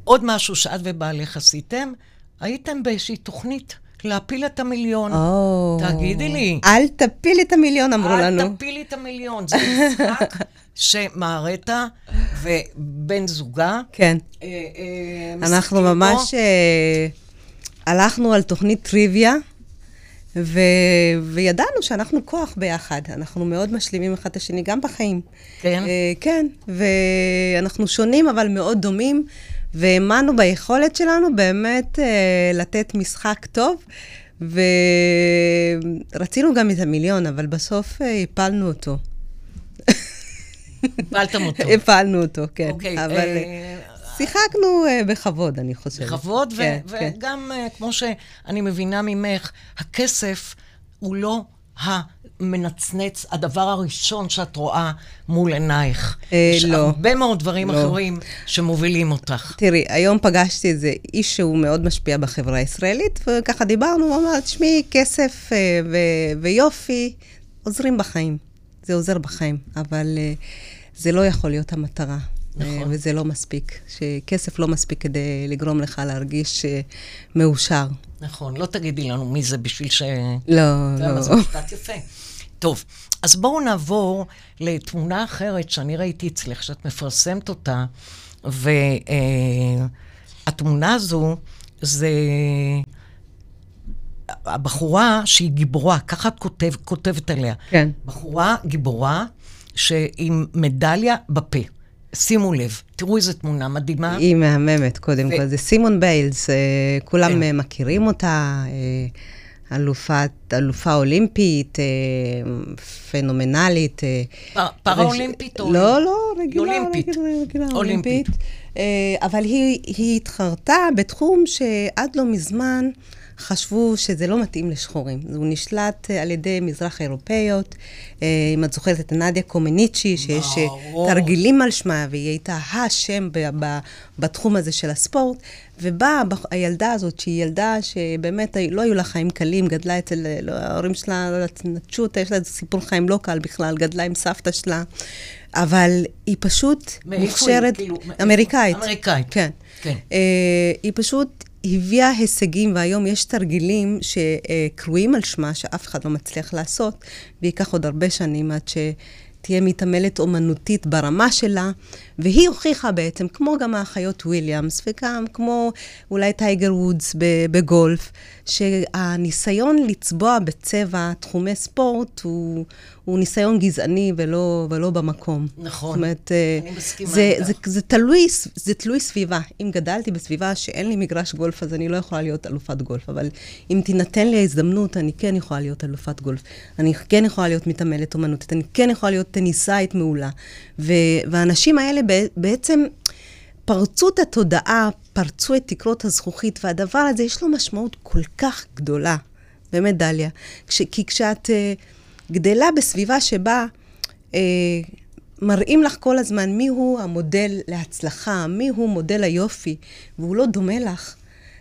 עוד משהו שאת ובעלך עשיתם, הייתם באיזושהי תוכנית להפיל את המיליון. או. תגידי לי. אל תפיל את המיליון, אמרו לנו. אל תפילי את המיליון. זה משחק שמערתה ובן זוגה כן. אה, אה, אנחנו ממש אה, הלכנו על תוכנית טריוויה, ו... וידענו שאנחנו כוח ביחד. אנחנו מאוד משלימים אחד את השני, גם בחיים. כן? אה, כן, ואנחנו שונים אבל מאוד דומים, והאמנו ביכולת שלנו באמת אה, לתת משחק טוב, ורצינו גם את המיליון, אבל בסוף אה, הפלנו אותו. הפלתם אותו. הפלנו אותו, כן. אוקיי, אבל אה, אה, שיחקנו אה, בכבוד, אני חושבת. בכבוד, ו- כן, כן. וגם, אה, כמו שאני מבינה ממך, הכסף הוא לא המנצנץ, הדבר הראשון שאת רואה מול עינייך. אה, יש לא. הרבה מאוד דברים לא. אחרים שמובילים אותך. תראי, היום פגשתי איזה איש שהוא מאוד משפיע בחברה הישראלית, וככה דיברנו, הוא אמר, תשמעי, כסף אה, ו- ויופי עוזרים בחיים. זה עוזר בחיים, אבל אה, זה לא יכול להיות המטרה. נכון. אה, וזה לא מספיק. שכסף לא מספיק כדי לגרום לך להרגיש אה, מאושר. נכון, לא תגידי לנו מי זה בשביל ש... לא, לא. זה משפט יפה. טוב, אז בואו נעבור לתמונה אחרת שאני ראיתי אצלך, שאת מפרסמת אותה, והתמונה הזו זה הבחורה שהיא גיבורה, ככה את כותב, כותבת עליה. כן. בחורה גיבורה שעם מדליה בפה. שימו לב, תראו איזו תמונה מדהימה. היא מהממת, קודם ו- כל. זה סימון ביילס, אה, כולם כן. אה, מכירים אותה, אה, אלופת, אלופה אולימפית, פנומנלית. פראולימפית או לא, לא, רגילה, אולימפית. רגילה, רגילה, אולימפית. אולימפית. אבל היא, היא התחרתה בתחום שעד לא מזמן חשבו שזה לא מתאים לשחורים. הוא נשלט אה, על ידי מזרח אירופאיות. אה, אם את זוכרת את נדיה קומניצ'י, שיש אה, ברור. תרגילים על שמה, והיא הייתה השם ב- ב- בתחום הזה של הספורט. ובאה הילדה הזאת, שהיא ילדה שבאמת לא היו לה חיים קלים, גדלה אצל, לא, ההורים שלה לא נטשו אותה, יש לה סיפור חיים לא קל בכלל, גדלה עם סבתא שלה. אבל היא פשוט מאיפה היא? מוכשרת, כאילו? אמריקאית. אמריקאית. כן. כן. אה, היא פשוט הביאה הישגים, והיום יש תרגילים שקרויים על שמה, שאף אחד לא מצליח לעשות, וייקח עוד הרבה שנים עד שתהיה מתעמלת אומנותית ברמה שלה, והיא הוכיחה בעצם, כמו גם האחיות וויליאמס, וגם כמו אולי טייגר וודס בגולף, שהניסיון לצבוע בצבע תחומי ספורט הוא, הוא ניסיון גזעני ולא, ולא במקום. נכון. זאת אומרת, אה, אני מסכימה זה, איתך. זה, זה תלוי, זה תלוי סביבה. אם גדלתי בסביבה שאין לי מגרש גולף, אז אני לא יכולה להיות אלופת גולף. אבל אם תינתן לי ההזדמנות, אני כן יכולה להיות אלופת גולף. אני כן יכולה להיות מתעמלת אומנותית, אני כן יכולה להיות טניסאית מעולה. ו, והאנשים האלה בעצם פרצו את התודעה, פרצו את תקרות הזכוכית, והדבר הזה יש לו משמעות כל כך גדולה. באמת, דליה. כש, כי כשאת uh, גדלה בסביבה שבה... Uh, מראים לך כל הזמן מיהו המודל להצלחה, מיהו מודל היופי, והוא לא דומה לך.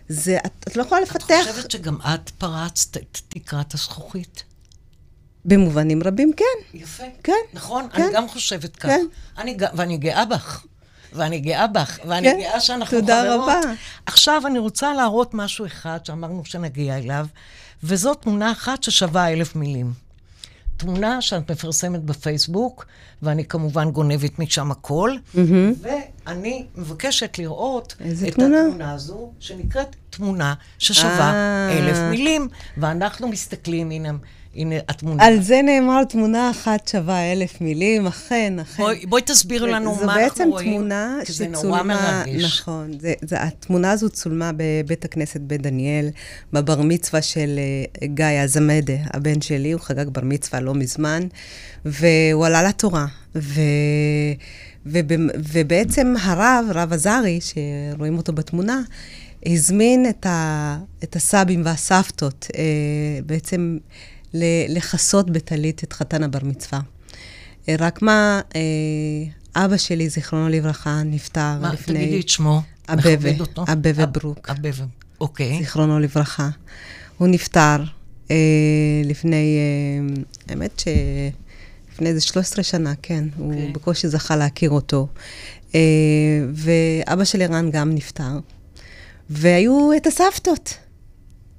זה, את, את לא יכולה את לפתח... חושבת שגם את פרצת את תקרת הזכוכית? במובנים רבים, כן. יפה. כן. נכון? כן. אני גם חושבת כך. כן. אני, ואני גאה בך. ואני גאה בך, ואני כן. גאה שאנחנו תודה חברות. רבה. עכשיו אני רוצה להראות משהו אחד שאמרנו שנגיע אליו, וזו תמונה אחת ששווה אלף מילים. תמונה שאת מפרסמת בפייסבוק, ואני כמובן גונבת משם הכל, ואני מבקשת לראות את תמונה? התמונה הזו, שנקראת תמונה ששווה אה. אלף מילים, ואנחנו מסתכלים, הנה, הנה התמונה. על זה נאמר תמונה אחת שווה אלף מילים, אכן, אכן. בואי, בואי תסבירי לנו זו מה בעצם אנחנו רואים, תמונה כי זה נורא שצולמה, מרגש. נכון, זה, זה, התמונה הזו צולמה בבית הכנסת בית דניאל, בבר מצווה של אה, גיא הזמדה, הבן שלי, הוא חגג בר מצווה לא מזמן, והוא עלה לתורה. ו... וב, ובעצם הרב, רב עזרי, שרואים אותו בתמונה, הזמין את, ה, את הסבים והסבתות אה, בעצם לכסות בטלית את חתן הבר מצווה. אה, רק מה, אה, אבא שלי, זיכרונו לברכה, נפטר מה, לפני... תגידי את שמו. אבבה. אבבה אב- ברוק. אבבה, אוקיי. זיכרונו לברכה. הוא נפטר אה, לפני, אה, האמת ש... לפני איזה 13 שנה, כן. הוא אוקיי. בקושי זכה להכיר אותו. אה, ואבא של ערן גם נפטר. והיו את הסבתות.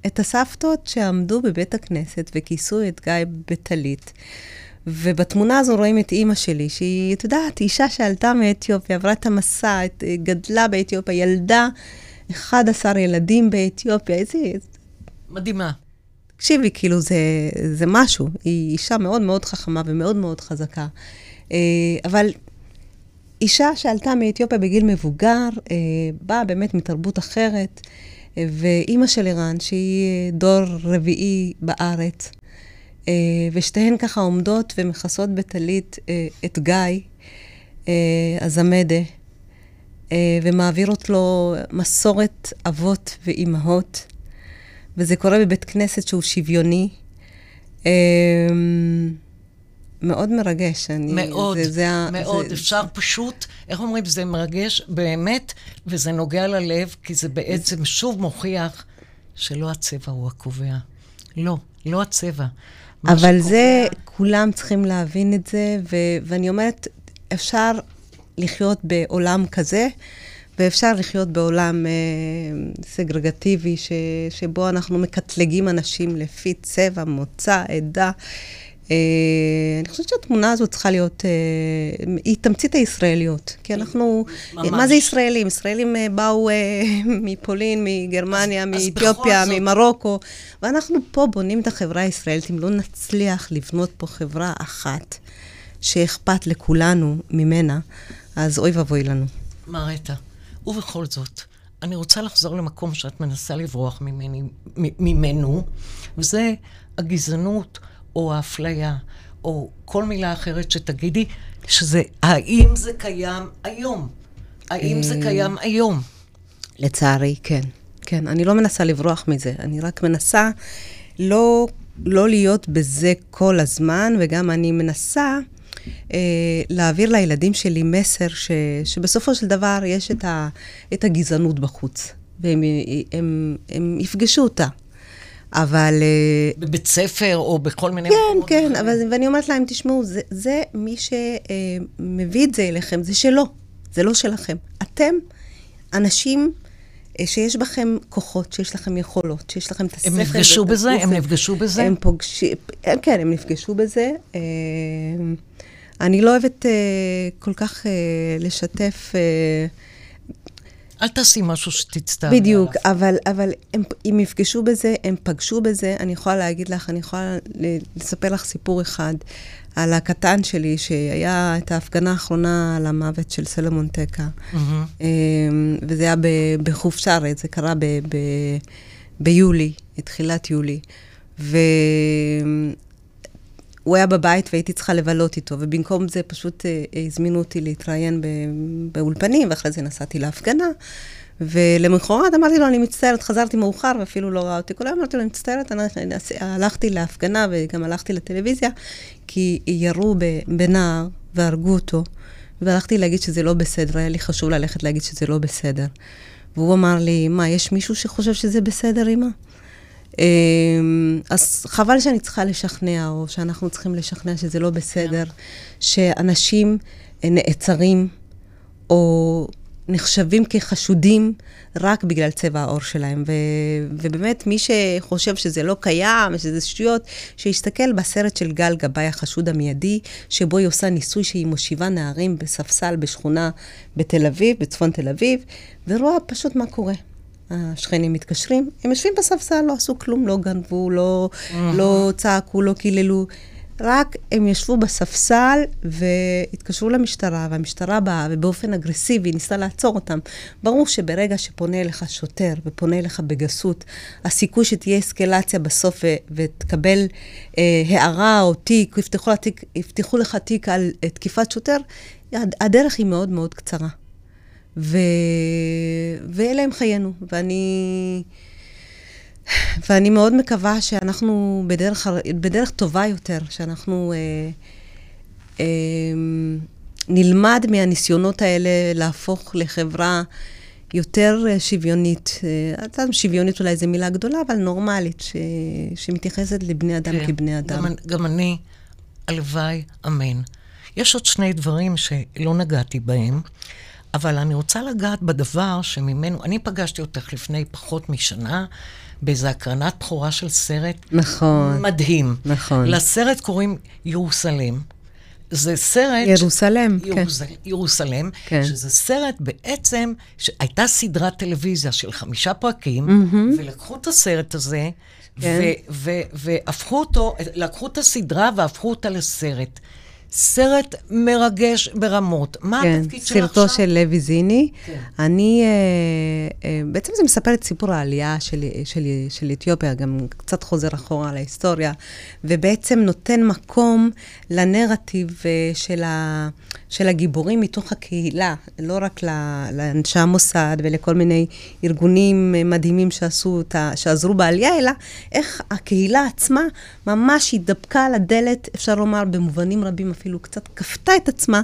את הסבתות שעמדו בבית הכנסת וכיסו את גיא בטלית. ובתמונה הזו רואים את אימא שלי, שהיא, את יודעת, אישה שעלתה מאתיופיה, עברה את המסע, את, גדלה באתיופיה, ילדה 11 ילדים באתיופיה, איזה... מדהימה. תקשיבי, כאילו, זה, זה משהו. היא אישה מאוד מאוד חכמה ומאוד מאוד חזקה. אה, אבל אישה שעלתה מאתיופיה בגיל מבוגר, אה, באה באמת מתרבות אחרת, ואימא של ערן, שהיא דור רביעי בארץ, אה, ושתיהן ככה עומדות ומכסות בטלית אה, את גיא, אה, הזמדה, אה, ומעבירות לו מסורת אבות ואימהות. וזה קורה בבית כנסת שהוא שוויוני. מאוד מרגש. אני, מאוד, זה, זה, מאוד. זה, אפשר פשוט, איך אומרים, זה מרגש באמת, וזה נוגע ללב, כי זה בעצם שוב מוכיח שלא הצבע הוא הקובע. לא, לא הצבע. אבל שקובע- זה, כולם צריכים להבין את זה, ו, ואני אומרת, אפשר לחיות בעולם כזה, ואפשר לחיות בעולם אה, סגרגטיבי, ש, שבו אנחנו מקטלגים אנשים לפי צבע, מוצא, עדה. אה, אני חושבת שהתמונה הזאת צריכה להיות, אה, היא תמצית הישראליות. כי אנחנו, ממש. מה זה ישראלים? ישראלים אה, באו אה, מפולין, מגרמניה, אז מאתיופיה, זאת- ממרוקו, ואנחנו פה בונים את החברה הישראלית. אם לא נצליח לבנות פה חברה אחת שאכפת לכולנו ממנה, אז אוי ואבוי לנו. מרתה, ובכל זאת, אני רוצה לחזור למקום שאת מנסה לברוח ממני, ממנו, וזה הגזענות או האפליה, או כל מילה אחרת שתגידי, שזה, האם זה קיים היום? האם זה קיים היום? לצערי, כן. כן, אני לא מנסה לברוח מזה, אני רק מנסה לא, לא להיות בזה כל הזמן, וגם אני מנסה אה, להעביר לילדים שלי מסר ש, שבסופו של דבר יש את, ה, את הגזענות בחוץ, והם הם, הם יפגשו אותה. אבל... אה, בבית ספר או בכל מיני כן, מקומות כן, אחרים? אבל, ואני אומרת להם, תשמעו, זה, זה מי שמביא את זה אליכם, זה שלו, זה לא שלכם. אתם אנשים אה, שיש בכם כוחות, שיש לכם יכולות, שיש לכם את השכל. הם נפגשו ואת בזה? הם נפגשו בזה? הם פוגשים, כן, הם נפגשו בזה. אה, אני לא אוהבת אה, כל כך אה, לשתף... אל תעשי משהו שתצטערי בדיוק, עליו. אבל, אבל הם, הם יפגשו בזה, הם פגשו בזה. אני יכולה להגיד לך, אני יכולה לספר לך סיפור אחד על הקטן שלי, שהיה את ההפגנה האחרונה על המוות של סלומון טקה. אמ, וזה היה ב- בחוף שרת, זה קרה ב- ב- ביולי, תחילת יולי. והוא היה בבית והייתי צריכה לבלות איתו, ובמקום זה פשוט אה, הזמינו אותי להתראיין באולפנים, ואחרי זה נסעתי להפגנה. ולמחרת אמרתי לו, אני מצטערת, חזרתי מאוחר ואפילו לא ראה אותי. כל היום אמרתי לו, אני מצטערת, אני הלכתי להפגנה וגם הלכתי לטלוויזיה, כי ירו בנער והרגו אותו, והלכתי להגיד שזה לא בסדר, היה לי חשוב ללכת להגיד שזה לא בסדר. והוא אמר לי, מה, יש מישהו שחושב שזה בסדר, אמא? אמ, אז חבל שאני צריכה לשכנע, או שאנחנו צריכים לשכנע שזה לא בסדר, שאנשים נעצרים, או נחשבים כחשודים רק בגלל צבע העור שלהם. ו, ובאמת, מי שחושב שזה לא קיים, שזה שטויות, שיסתכל בסרט של גל גבאי, החשוד המיידי, שבו היא עושה ניסוי שהיא מושיבה נערים בספסל בשכונה בתל אביב, בצפון תל אביב, ורואה פשוט מה קורה. השכנים מתקשרים, הם יושבים בספסל, לא עשו כלום, לא גנבו, לא. לא צעקו, לא קיללו. רק הם ישבו בספסל והתקשרו למשטרה, והמשטרה באה ובאופן אגרסיבי ניסתה לעצור אותם. ברור שברגע שפונה אליך שוטר ופונה אליך בגסות, הסיכוי שתהיה אסקלציה בסוף ו- ותקבל אה, הערה או תיק, יפתחו לך תיק על אה, תקיפת שוטר, הדרך היא מאוד מאוד קצרה. ו... ואלה הם חיינו, ואני... ואני מאוד מקווה שאנחנו בדרך, בדרך טובה יותר, שאנחנו אה, אה, נלמד מהניסיונות האלה להפוך לחברה יותר אה, שוויונית. אה, שוויונית אולי זו מילה גדולה, אבל נורמלית, ש, שמתייחסת לבני אדם כן, כבני אדם. גם, גם אני, הלוואי, אמן. יש עוד שני דברים שלא נגעתי בהם. אבל אני רוצה לגעת בדבר שממנו, אני פגשתי אותך לפני פחות משנה, באיזו הקרנת בכורה של סרט. נכון. מדהים. נכון. לסרט קוראים ירוסלם. זה סרט... ירוסלם, ש... ירוס... כן. ירוסלם, כן. שזה סרט בעצם, שהייתה סדרת טלוויזיה של חמישה פרקים, mm-hmm. ולקחו את הסרט הזה, כן. והפכו אותו, לקחו את הסדרה והפכו אותה לסרט. סרט מרגש ברמות. מה כן, התפקיד שלך עכשיו? סרטו של לוי זיני. כן. אני, אה, אה, בעצם זה מספר את סיפור העלייה של, של, של אתיופיה, גם קצת חוזר אחורה על ההיסטוריה, ובעצם נותן מקום לנרטיב אה, של, ה, של הגיבורים מתוך הקהילה, לא רק לאנשי המוסד ולכל מיני ארגונים מדהימים שעשו, שעזרו בעלייה, אלא איך הקהילה עצמה ממש התדפקה על הדלת, אפשר לומר, במובנים רבים אפילו קצת כפתה את עצמה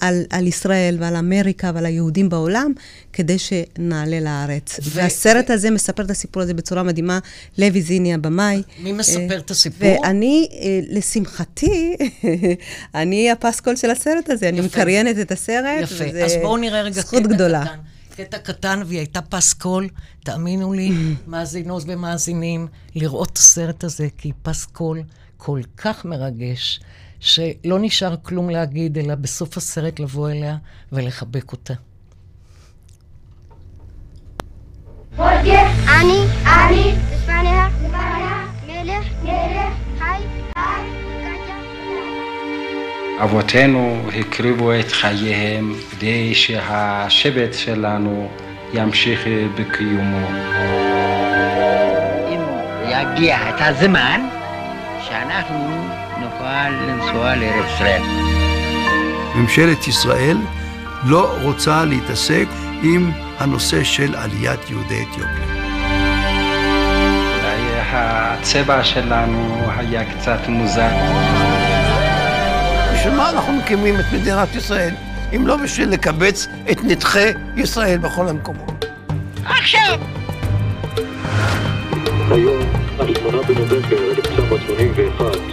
על, על ישראל ועל אמריקה ועל היהודים בעולם, כדי שנעלה לארץ. ו- והסרט הזה מספר את הסיפור הזה בצורה מדהימה, לוי זיני הבמאי. מי מספר את הסיפור? ואני, אה, לשמחתי, אני הפסקול של הסרט הזה, יפה. אני מקריינת את הסרט, יפה, אז בואו נראה רגע זכות גדולה. קטן. קטע קטן, והיא הייתה פסקול, תאמינו לי, מאזינות ומאזינים, לראות את הסרט הזה, כי פסקול כל כך מרגש. שלא נשאר כלום להגיד, אלא בסוף הסרט לבוא אליה ולחבק אותה. אני, אני, אבותינו הקריבו את חייהם כדי שהשבט שלנו ימשיך בקיומו. אם יגיע את הזמן שאנחנו נוכל לנסוע לארץ ישראל. ממשלת ישראל לא רוצה להתעסק עם הנושא של עליית יהודי אתיופיה. אולי הצבע שלנו היה קצת מוזר. בשביל מה אנחנו מקימים את מדינת ישראל, אם לא בשביל לקבץ את נתחי ישראל בכל המקומות? עכשיו! היום, השמונה בנובמבר 1981,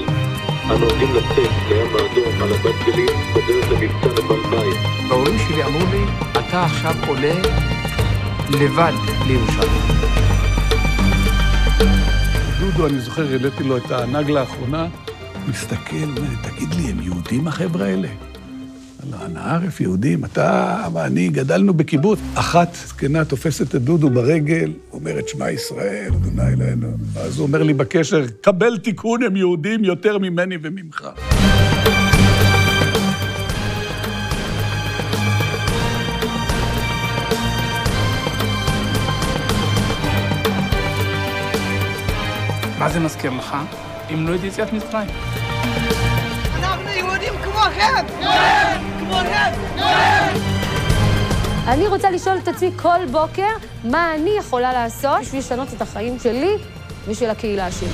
אנו עומדים לצאת לים האדום על הבת שלי בדרך למבצע נבל. ההורים שלי אמרו לי, אתה עכשיו עולה לבד לירושלים. דודו, אני זוכר, העליתי לו את הנגלה האחרונה, מסתכל, אומר, תגיד לי, הם יהודים החבר'ה האלה? לא, אנא ערף יהודים, אתה ואני גדלנו בקיבוץ. אחת זקנה תופסת את דודו ברגל, אומרת, שמע ישראל, אדוני אלוהינו. אז הוא אומר לי בקשר, קבל תיקון, הם יהודים יותר ממני וממך. מה זה מזכיר לך? אם לא את יציאת מצרים. כן! כן! אני רוצה לשאול את עצמי כל בוקר, מה אני יכולה לעשות בשביל לשנות את החיים שלי ושל הקהילה שלי.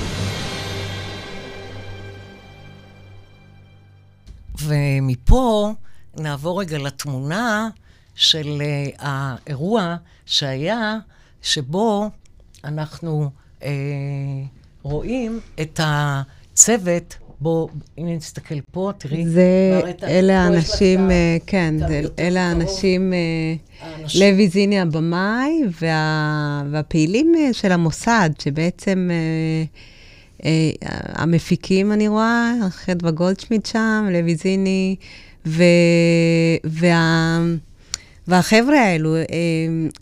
ומפה נעבור רגע לתמונה של uh, האירוע שהיה, שבו אנחנו uh, רואים את הצוות בוא, הנה נסתכל פה, תראי. זה, מראה, אלה האנשים, אה, כן, אלה. האנשים, אה, האנשים. לוי זיני הבמאי וה- והפעילים אה, של המוסד, שבעצם המפיקים, אני רואה, חדווה גולדשמיט שם, לוי זיני, ו- וה... והחבר'ה האלו, הם,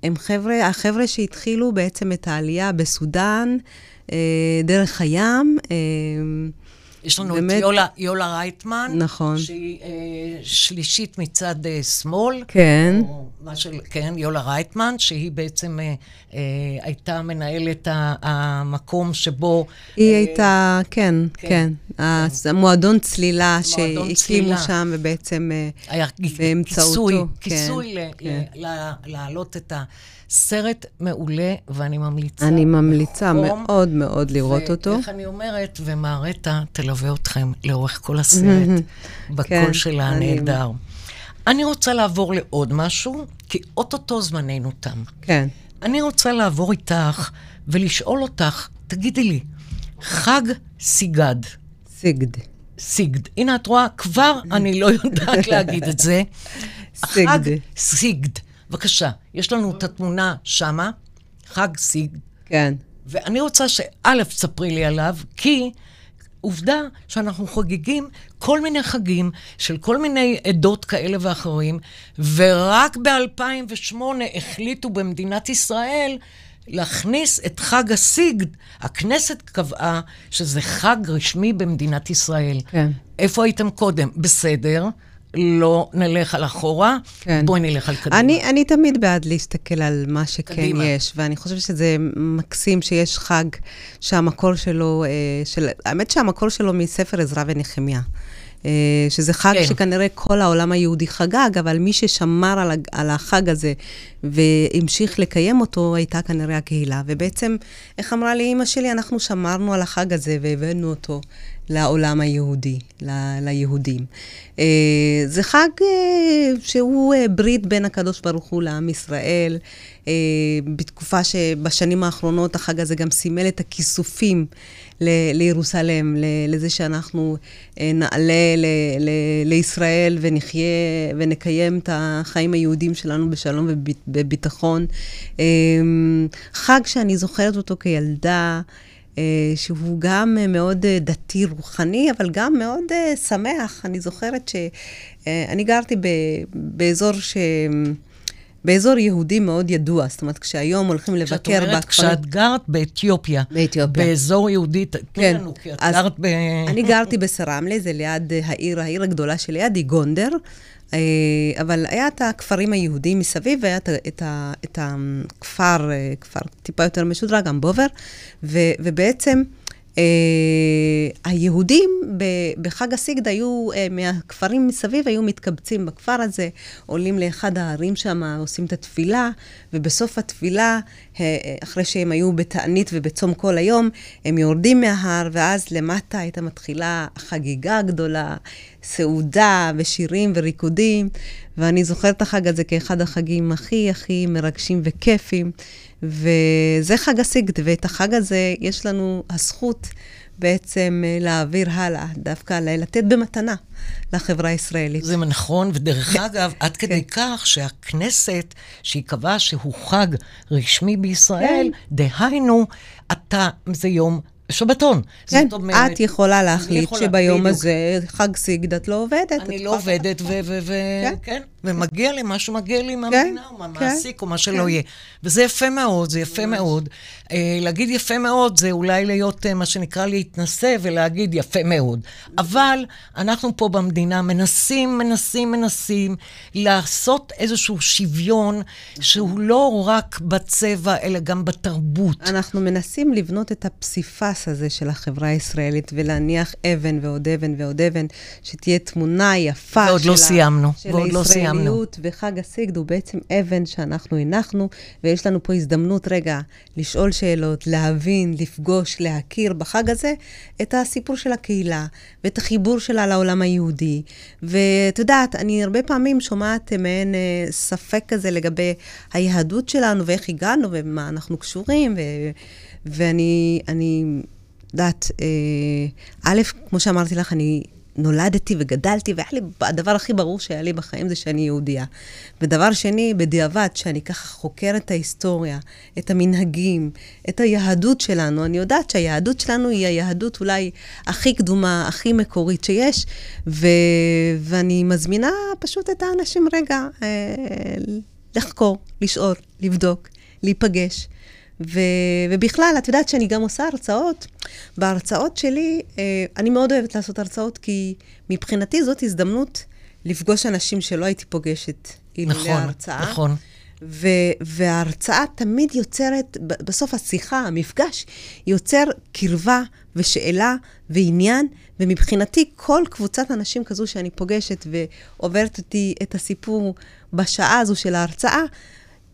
הם חבר'ה, החבר'ה שהתחילו בעצם את העלייה בסודאן, דרך הים. יש לנו באמת- את יולה, יולה רייטמן. נכון. שהיא אה, שלישית מצד אה, שמאל. כן. או מה של, כן, יולה רייטמן, שהיא בעצם אה, אה, הייתה מנהלת ה- המקום שבו... היא אה, הייתה, כן, כן, כן. הס- המועדון צלילה שהקימו. שם, ובעצם אה, היה באמצעותו. כיסוי, כן, כיסוי ל- כן. ל- להעלות את הסרט מעולה, ואני ממליצה. אני ממליצה בחום. מאוד מאוד לראות אותו. ואיך אני אומרת, ומערטה תלווה אתכם לאורך כל הסרט, בקול כן, שלה אני- הנהדר. אני רוצה לעבור לעוד משהו, כי אוטוטו זמננו תם. כן. אני רוצה לעבור איתך ולשאול אותך, תגידי לי, חג סיגד. סיגד. סיגד. הנה, את רואה, כבר אני לא יודעת להגיד את זה. סיגד. חג סיגד. בבקשה, יש לנו את התמונה שמה, חג סיגד. כן. ואני רוצה שא', תספרי לי עליו, כי עובדה שאנחנו חוגגים כל מיני חגים של כל מיני עדות כאלה ואחרים, ורק ב-2008 החליטו במדינת ישראל להכניס את חג הסיגד. הכנסת קבעה שזה חג רשמי במדינת ישראל. כן. איפה הייתם קודם? בסדר, לא נלך על אחורה, כן. בואי נלך על קדימה. אני, אני תמיד בעד להסתכל על מה שכן קדימה. יש, ואני חושבת שזה מקסים שיש חג שהמקור שלו, אה, של, האמת שהמקור שלו מספר עזרא ונחמיה. אה, שזה חג כן. שכנראה כל העולם היהודי חגג, אבל מי ששמר על, החג הזה והמשיך לקיים אותו, הייתה כנראה הקהילה. ובעצם, איך אמרה לי אימא שלי, אנחנו שמרנו על החג הזה והבאנו אותו לעולם היהודי, ל- ליהודים. אה, זה חג אה, שהוא אה, ברית בין הקדוש ברוך הוא לעם ישראל. אה, בתקופה שבשנים האחרונות החג הזה גם סימל את הכיסופים ל- לירוסלם, ל- לזה שאנחנו אה, נעלה ל- ל- לישראל ונחיה ונקיים את החיים היהודיים שלנו בשלום ובביטחון. אה, חג שאני זוכרת אותו כילדה. אה, שהוא גם מאוד אה, דתי רוחני, אבל גם מאוד אה, שמח. אני זוכרת שאני גרתי ב- באזור ש... באזור יהודי מאוד ידוע, זאת אומרת, כשהיום הולכים לבקר כשאת אומרת, כשאת גרת באתיופיה, באתיופיה. באזור יהודי, תני כן. לנו, כי את גרת ב... אני גרתי בסרמלה, זה ליד העיר, העיר הגדולה שליד היא גונדר, אבל היה את הכפרים היהודיים מסביב, והיה את, את, את הכפר, אה, כפר טיפה יותר משודרג, אמבובר, ו- ובעצם... אה, היהודים ב- בחג הסיגד היו, אה, מהכפרים מסביב, היו מתקבצים בכפר הזה, עולים לאחד הערים שם, עושים את התפילה, ובסוף התפילה, אה, אה, אחרי שהם היו בתענית ובצום כל היום, הם יורדים מההר, ואז למטה הייתה מתחילה חגיגה גדולה, סעודה ושירים וריקודים, ואני זוכרת את החג הזה כאחד החגים הכי הכי מרגשים וכיפים, וזה חג הסיגד, ואת החג הזה יש לנו הזכות בעצם אה, להעביר הלאה, דווקא לתת במתנה לחברה הישראלית. זה נכון, ודרך אגב, עד כדי כך שהכנסת, שהיא קבעה שהוא חג רשמי בישראל, דהיינו, אתה, זה יום שבתון. כן, אומרת, את יכולה להחליט יכולה, שביום בדיוק. הזה, חג סיגד, את לא עובדת. אני לא עובדת, ו... ו, ו כן. כן, ומגיע לי מה שמגיע לי מהמדינה, או מהמעסיק, או מה שלא יהיה. וזה יפה מאוד, זה יפה מאוד. אה, להגיד יפה מאוד זה אולי להיות, אה, מה שנקרא, להתנשא ולהגיד יפה מאוד. אבל אנחנו פה במדינה מנסים, מנסים, מנסים לעשות איזשהו שוויון שהוא לא רק בצבע, אלא גם בתרבות. אנחנו מנסים לבנות את הפסיפס הזה של החברה הישראלית ולהניח אבן ועוד אבן ועוד אבן, שתהיה תמונה יפה ועוד של, לא סיימנו, של ועוד לא סיימנו. הישראליות, וחג הסיגד הוא בעצם אבן שאנחנו הנחנו, ויש לנו פה הזדמנות רגע לשאול שאלות, להבין, לפגוש, להכיר בחג הזה את הסיפור של הקהילה ואת החיבור שלה לעולם היהודי. ואת יודעת, אני הרבה פעמים שומעת מעין אה, ספק כזה לגבי היהדות שלנו ואיך הגענו ומה אנחנו קשורים, ו... ואני אני יודעת, אה, א', כמו שאמרתי לך, אני נולדתי וגדלתי, והיה לי, הדבר הכי ברור שהיה לי בחיים זה שאני יהודייה. ודבר שני, בדיעבד, שאני ככה חוקרת את ההיסטוריה, את המנהגים, את היהדות שלנו, אני יודעת שהיהדות שלנו היא היהדות אולי הכי קדומה, הכי מקורית שיש, ו... ואני מזמינה פשוט את האנשים רגע אה, לחקור, לשאול, לבדוק, להיפגש. ו, ובכלל, את יודעת שאני גם עושה הרצאות. בהרצאות שלי, אה, אני מאוד אוהבת לעשות הרצאות, כי מבחינתי זאת הזדמנות לפגוש אנשים שלא הייתי פוגשת נכון, ההרצאה. נכון. ו- וההרצאה תמיד יוצרת, בסוף השיחה, המפגש, יוצר קרבה ושאלה ועניין, ומבחינתי כל קבוצת אנשים כזו שאני פוגשת ועוברת איתי את הסיפור בשעה הזו של ההרצאה,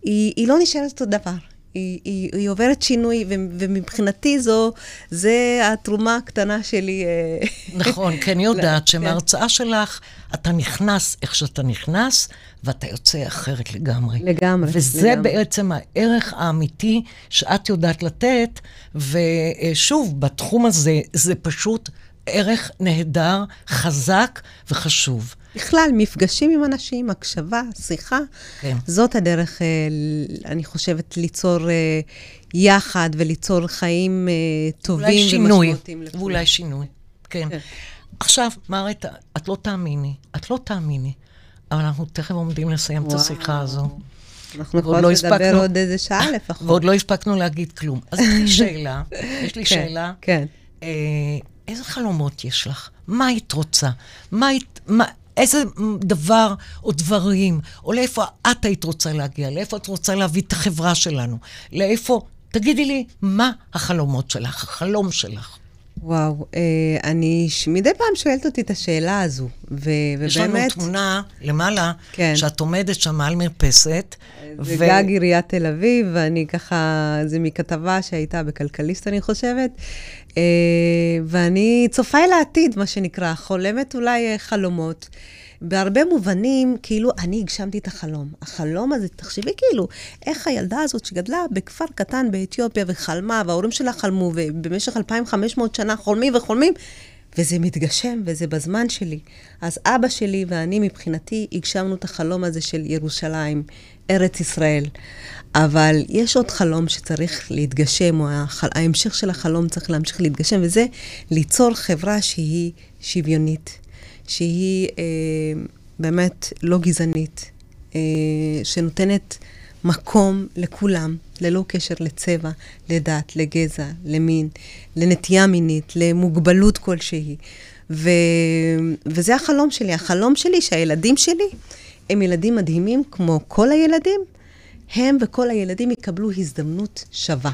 היא, היא לא נשארת אותו דבר. היא, היא, היא עוברת שינוי, ו- ומבחינתי זו, זה התרומה הקטנה שלי. אה, נכון, כי אני יודעת כן. שמההרצאה שלך, אתה נכנס איך שאתה נכנס, ואתה יוצא אחרת לגמרי. לגמרי, וזה לגמרי. בעצם הערך האמיתי שאת יודעת לתת, ושוב, בתחום הזה, זה פשוט ערך נהדר, חזק וחשוב. בכלל, מפגשים עם אנשים, הקשבה, שיחה, כן. זאת הדרך, אה, אני חושבת, ליצור אה, יחד וליצור חיים אה, אולי טובים שינוי, ומשמעותיים לכולם. ואולי שינוי, כן. כן. עכשיו, מרתה, את לא תאמיני, את לא תאמיני, אבל אנחנו תכף עומדים לסיים את וואו. השיחה הזו. אנחנו יכולות לא לדבר הספקנו- עוד איזה שעה לפחות. ועוד לא הספקנו להגיד כלום. אז יש לי שאלה, יש לי כן, שאלה. כן. אה, איזה חלומות יש לך? מה היית רוצה? מה היית... מה, איזה דבר או דברים, או לאיפה את היית רוצה להגיע? לאיפה את רוצה להביא את החברה שלנו? לאיפה... תגידי לי, מה החלומות שלך, החלום שלך? וואו, אה, אני ש- מדי פעם שואלת אותי את השאלה הזו, ו- יש לנו ובאמת, תמונה למעלה, כן. שאת עומדת שם על מרפסת. זה גג עיריית תל אביב, ואני ככה, זה מכתבה שהייתה בכלכליסט, אני חושבת. אה, ואני צופה אל העתיד, מה שנקרא, חולמת אולי אה, חלומות. בהרבה מובנים, כאילו, אני הגשמתי את החלום. החלום הזה, תחשבי כאילו, איך הילדה הזאת שגדלה בכפר קטן באתיופיה וחלמה, וההורים שלה חלמו, ובמשך 2,500 שנה חולמים וחולמים, וזה מתגשם, וזה בזמן שלי. אז אבא שלי ואני, מבחינתי, הגשמנו את החלום הזה של ירושלים, ארץ ישראל. אבל יש עוד חלום שצריך להתגשם, או החל... ההמשך של החלום צריך להמשיך להתגשם, וזה ליצור חברה שהיא שוויונית, שהיא אה, באמת לא גזענית, אה, שנותנת מקום לכולם, ללא קשר לצבע, לדת, לגזע, למין, לנטייה מינית, למוגבלות כלשהי. ו... וזה החלום שלי. החלום שלי שהילדים שלי הם ילדים מדהימים כמו כל הילדים, הם וכל הילדים יקבלו הזדמנות שווה.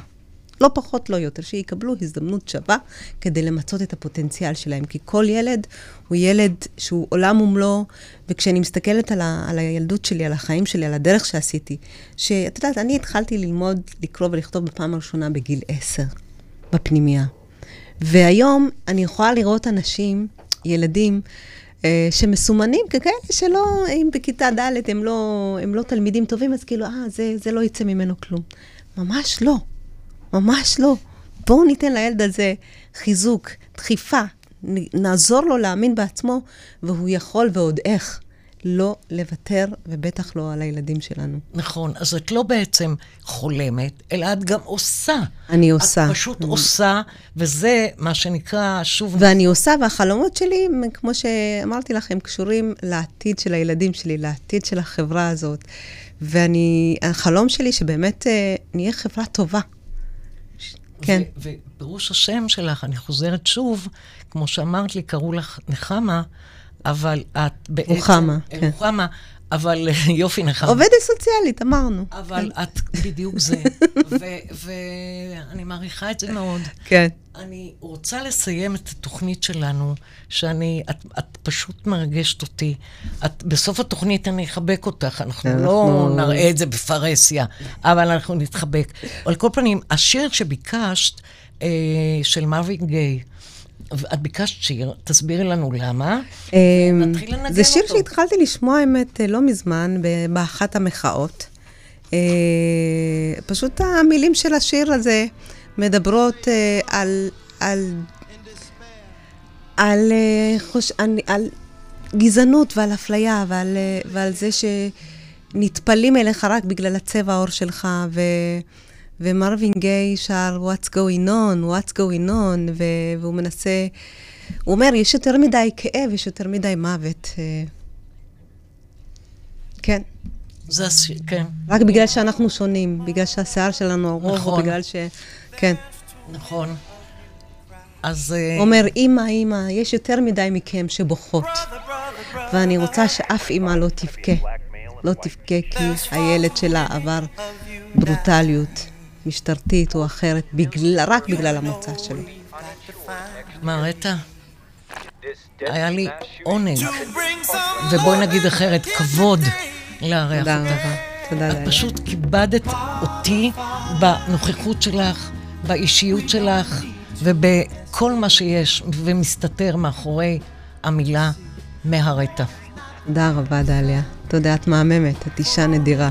לא פחות, לא יותר, שיקבלו הזדמנות שווה כדי למצות את הפוטנציאל שלהם. כי כל ילד הוא ילד שהוא עולם ומלואו, וכשאני מסתכלת על, ה, על הילדות שלי, על החיים שלי, על הדרך שעשיתי, שאת יודעת, אני התחלתי ללמוד, לקרוא ולכתוב בפעם הראשונה בגיל עשר, בפנימייה. והיום אני יכולה לראות אנשים, ילדים, שמסומנים ככאלה שלא, אם בכיתה ד' הם לא, הם לא תלמידים טובים, אז כאילו, אה, זה, זה לא יצא ממנו כלום. ממש לא. ממש לא. בואו ניתן לילד הזה חיזוק, דחיפה, נעזור לו להאמין בעצמו, והוא יכול ועוד איך לא לוותר, ובטח לא על הילדים שלנו. נכון, אז את לא בעצם חולמת, אלא את גם עושה. אני עושה. את פשוט עושה, וזה מה שנקרא, שוב... ואני עושה, והחלומות שלי, כמו שאמרתי לך, הם קשורים לעתיד של הילדים שלי, לעתיד של החברה הזאת. ואני, החלום שלי שבאמת אה, נהיה חברה טובה. כן. ופירוש השם שלך, אני חוזרת שוב, כמו שאמרת לי, קראו לך נחמה, אבל את בעצם... רוחמה, כן. רוחמה, אבל יופי נחמה. עובדת סוציאלית, אמרנו. אבל את בדיוק זה, ואני מעריכה את זה מאוד. כן. אני רוצה לסיים את התוכנית שלנו, שאני, את, את פשוט מרגשת אותי. את, בסוף התוכנית אני אחבק אותך, אנחנו, אנחנו- לא נראה את זה בפרהסיה, אבל אנחנו נתחבק. על כל פנים, השיר שביקשת, אה, של מרווין גיי, את ביקשת שיר, תסבירי לנו למה. אמ, נתחיל לנגן זה שיר אותו. שהתחלתי לשמוע, האמת, אה, לא מזמן, באחת המחאות. אה, פשוט המילים של השיר הזה מדברות אה, על, על, על, אה, חוש, על, גזענות ועל אפליה ועל, אה, ועל זה שנטפלים אליך רק בגלל הצבע העור שלך, ו, ומרווין גיי שר What's going on, What's going on, ו, והוא מנסה, הוא אומר, יש יותר מדי כאב, יש יותר מדי מוות. אה, כן. זה השיר, כן. רק בגלל שאנחנו שונים, בגלל שהשיער שלנו ארוך, נכון. בגלל ש... כן. נכון. אז... אה, אומר, אמא, אמא, יש יותר מדי מכם שבוכות. ואני רוצה שאף אמא לא תבכה. לא תבכה כי הילד שלה עבר ברוטליות משטרתית או אחרת, בגלל, רק בגלל המוצא שלו. מרתה, היה לי עונג, ובואי נגיד אחרת, כבוד לארח תודה אותך. רבה. תודה, את דליה. פשוט כיבדת אותי בנוכחות שלך, באישיות שלך, ובכל מה שיש ומסתתר מאחורי המילה מהרטה. תודה רבה, דליה. תודה, את מהממת, את אישה נדירה.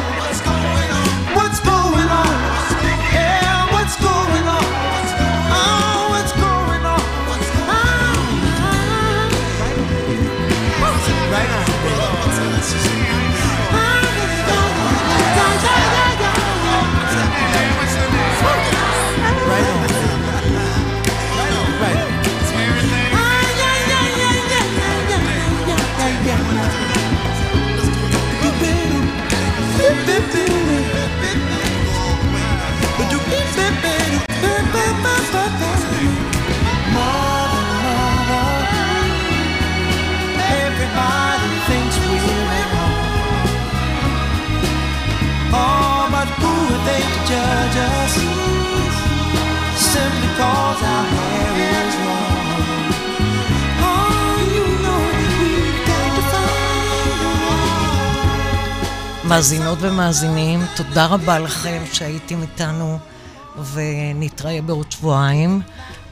Oh. מאזינות ומאזינים, תודה רבה לכם שהייתם איתנו, ונתראה בעוד שבועיים.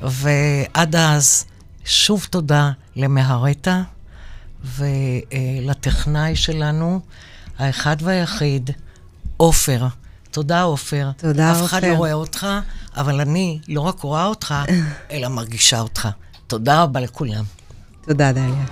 ועד אז, שוב תודה למהרטה ולטכנאי שלנו, האחד והיחיד, עופר. תודה, עופר. תודה, אף אחד לא עופר. רואה אותך, אבל אני לא רק רואה אותך, אלא מרגישה אותך. תודה רבה לכולם. תודה, דליה.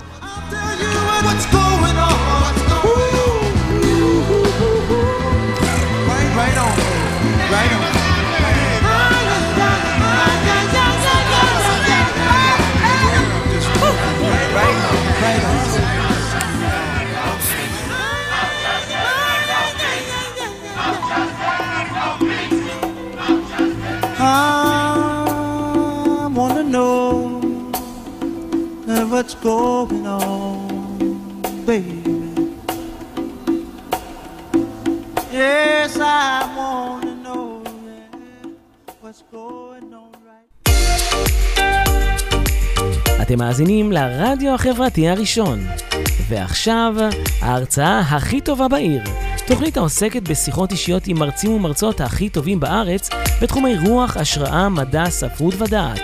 I wanna know what's going on, baby. Yes, I wanna know what's going on אתם מאזינים לרדיו החברתי הראשון. ועכשיו, ההרצאה הכי טובה בעיר. תוכנית העוסקת בשיחות אישיות עם מרצים ומרצות הכי טובים בארץ בתחומי רוח, השראה, מדע, ספרות ודעת.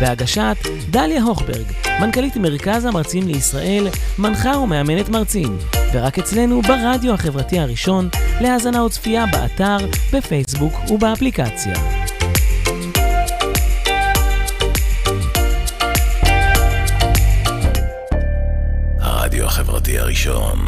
בהגשת דליה הוכברג, מנכ"לית מרכז המרצים לישראל, מנחה ומאמנת מרצים. ורק אצלנו ברדיו החברתי הראשון, להאזנה וצפייה באתר, בפייסבוק ובאפליקציה. הראשון.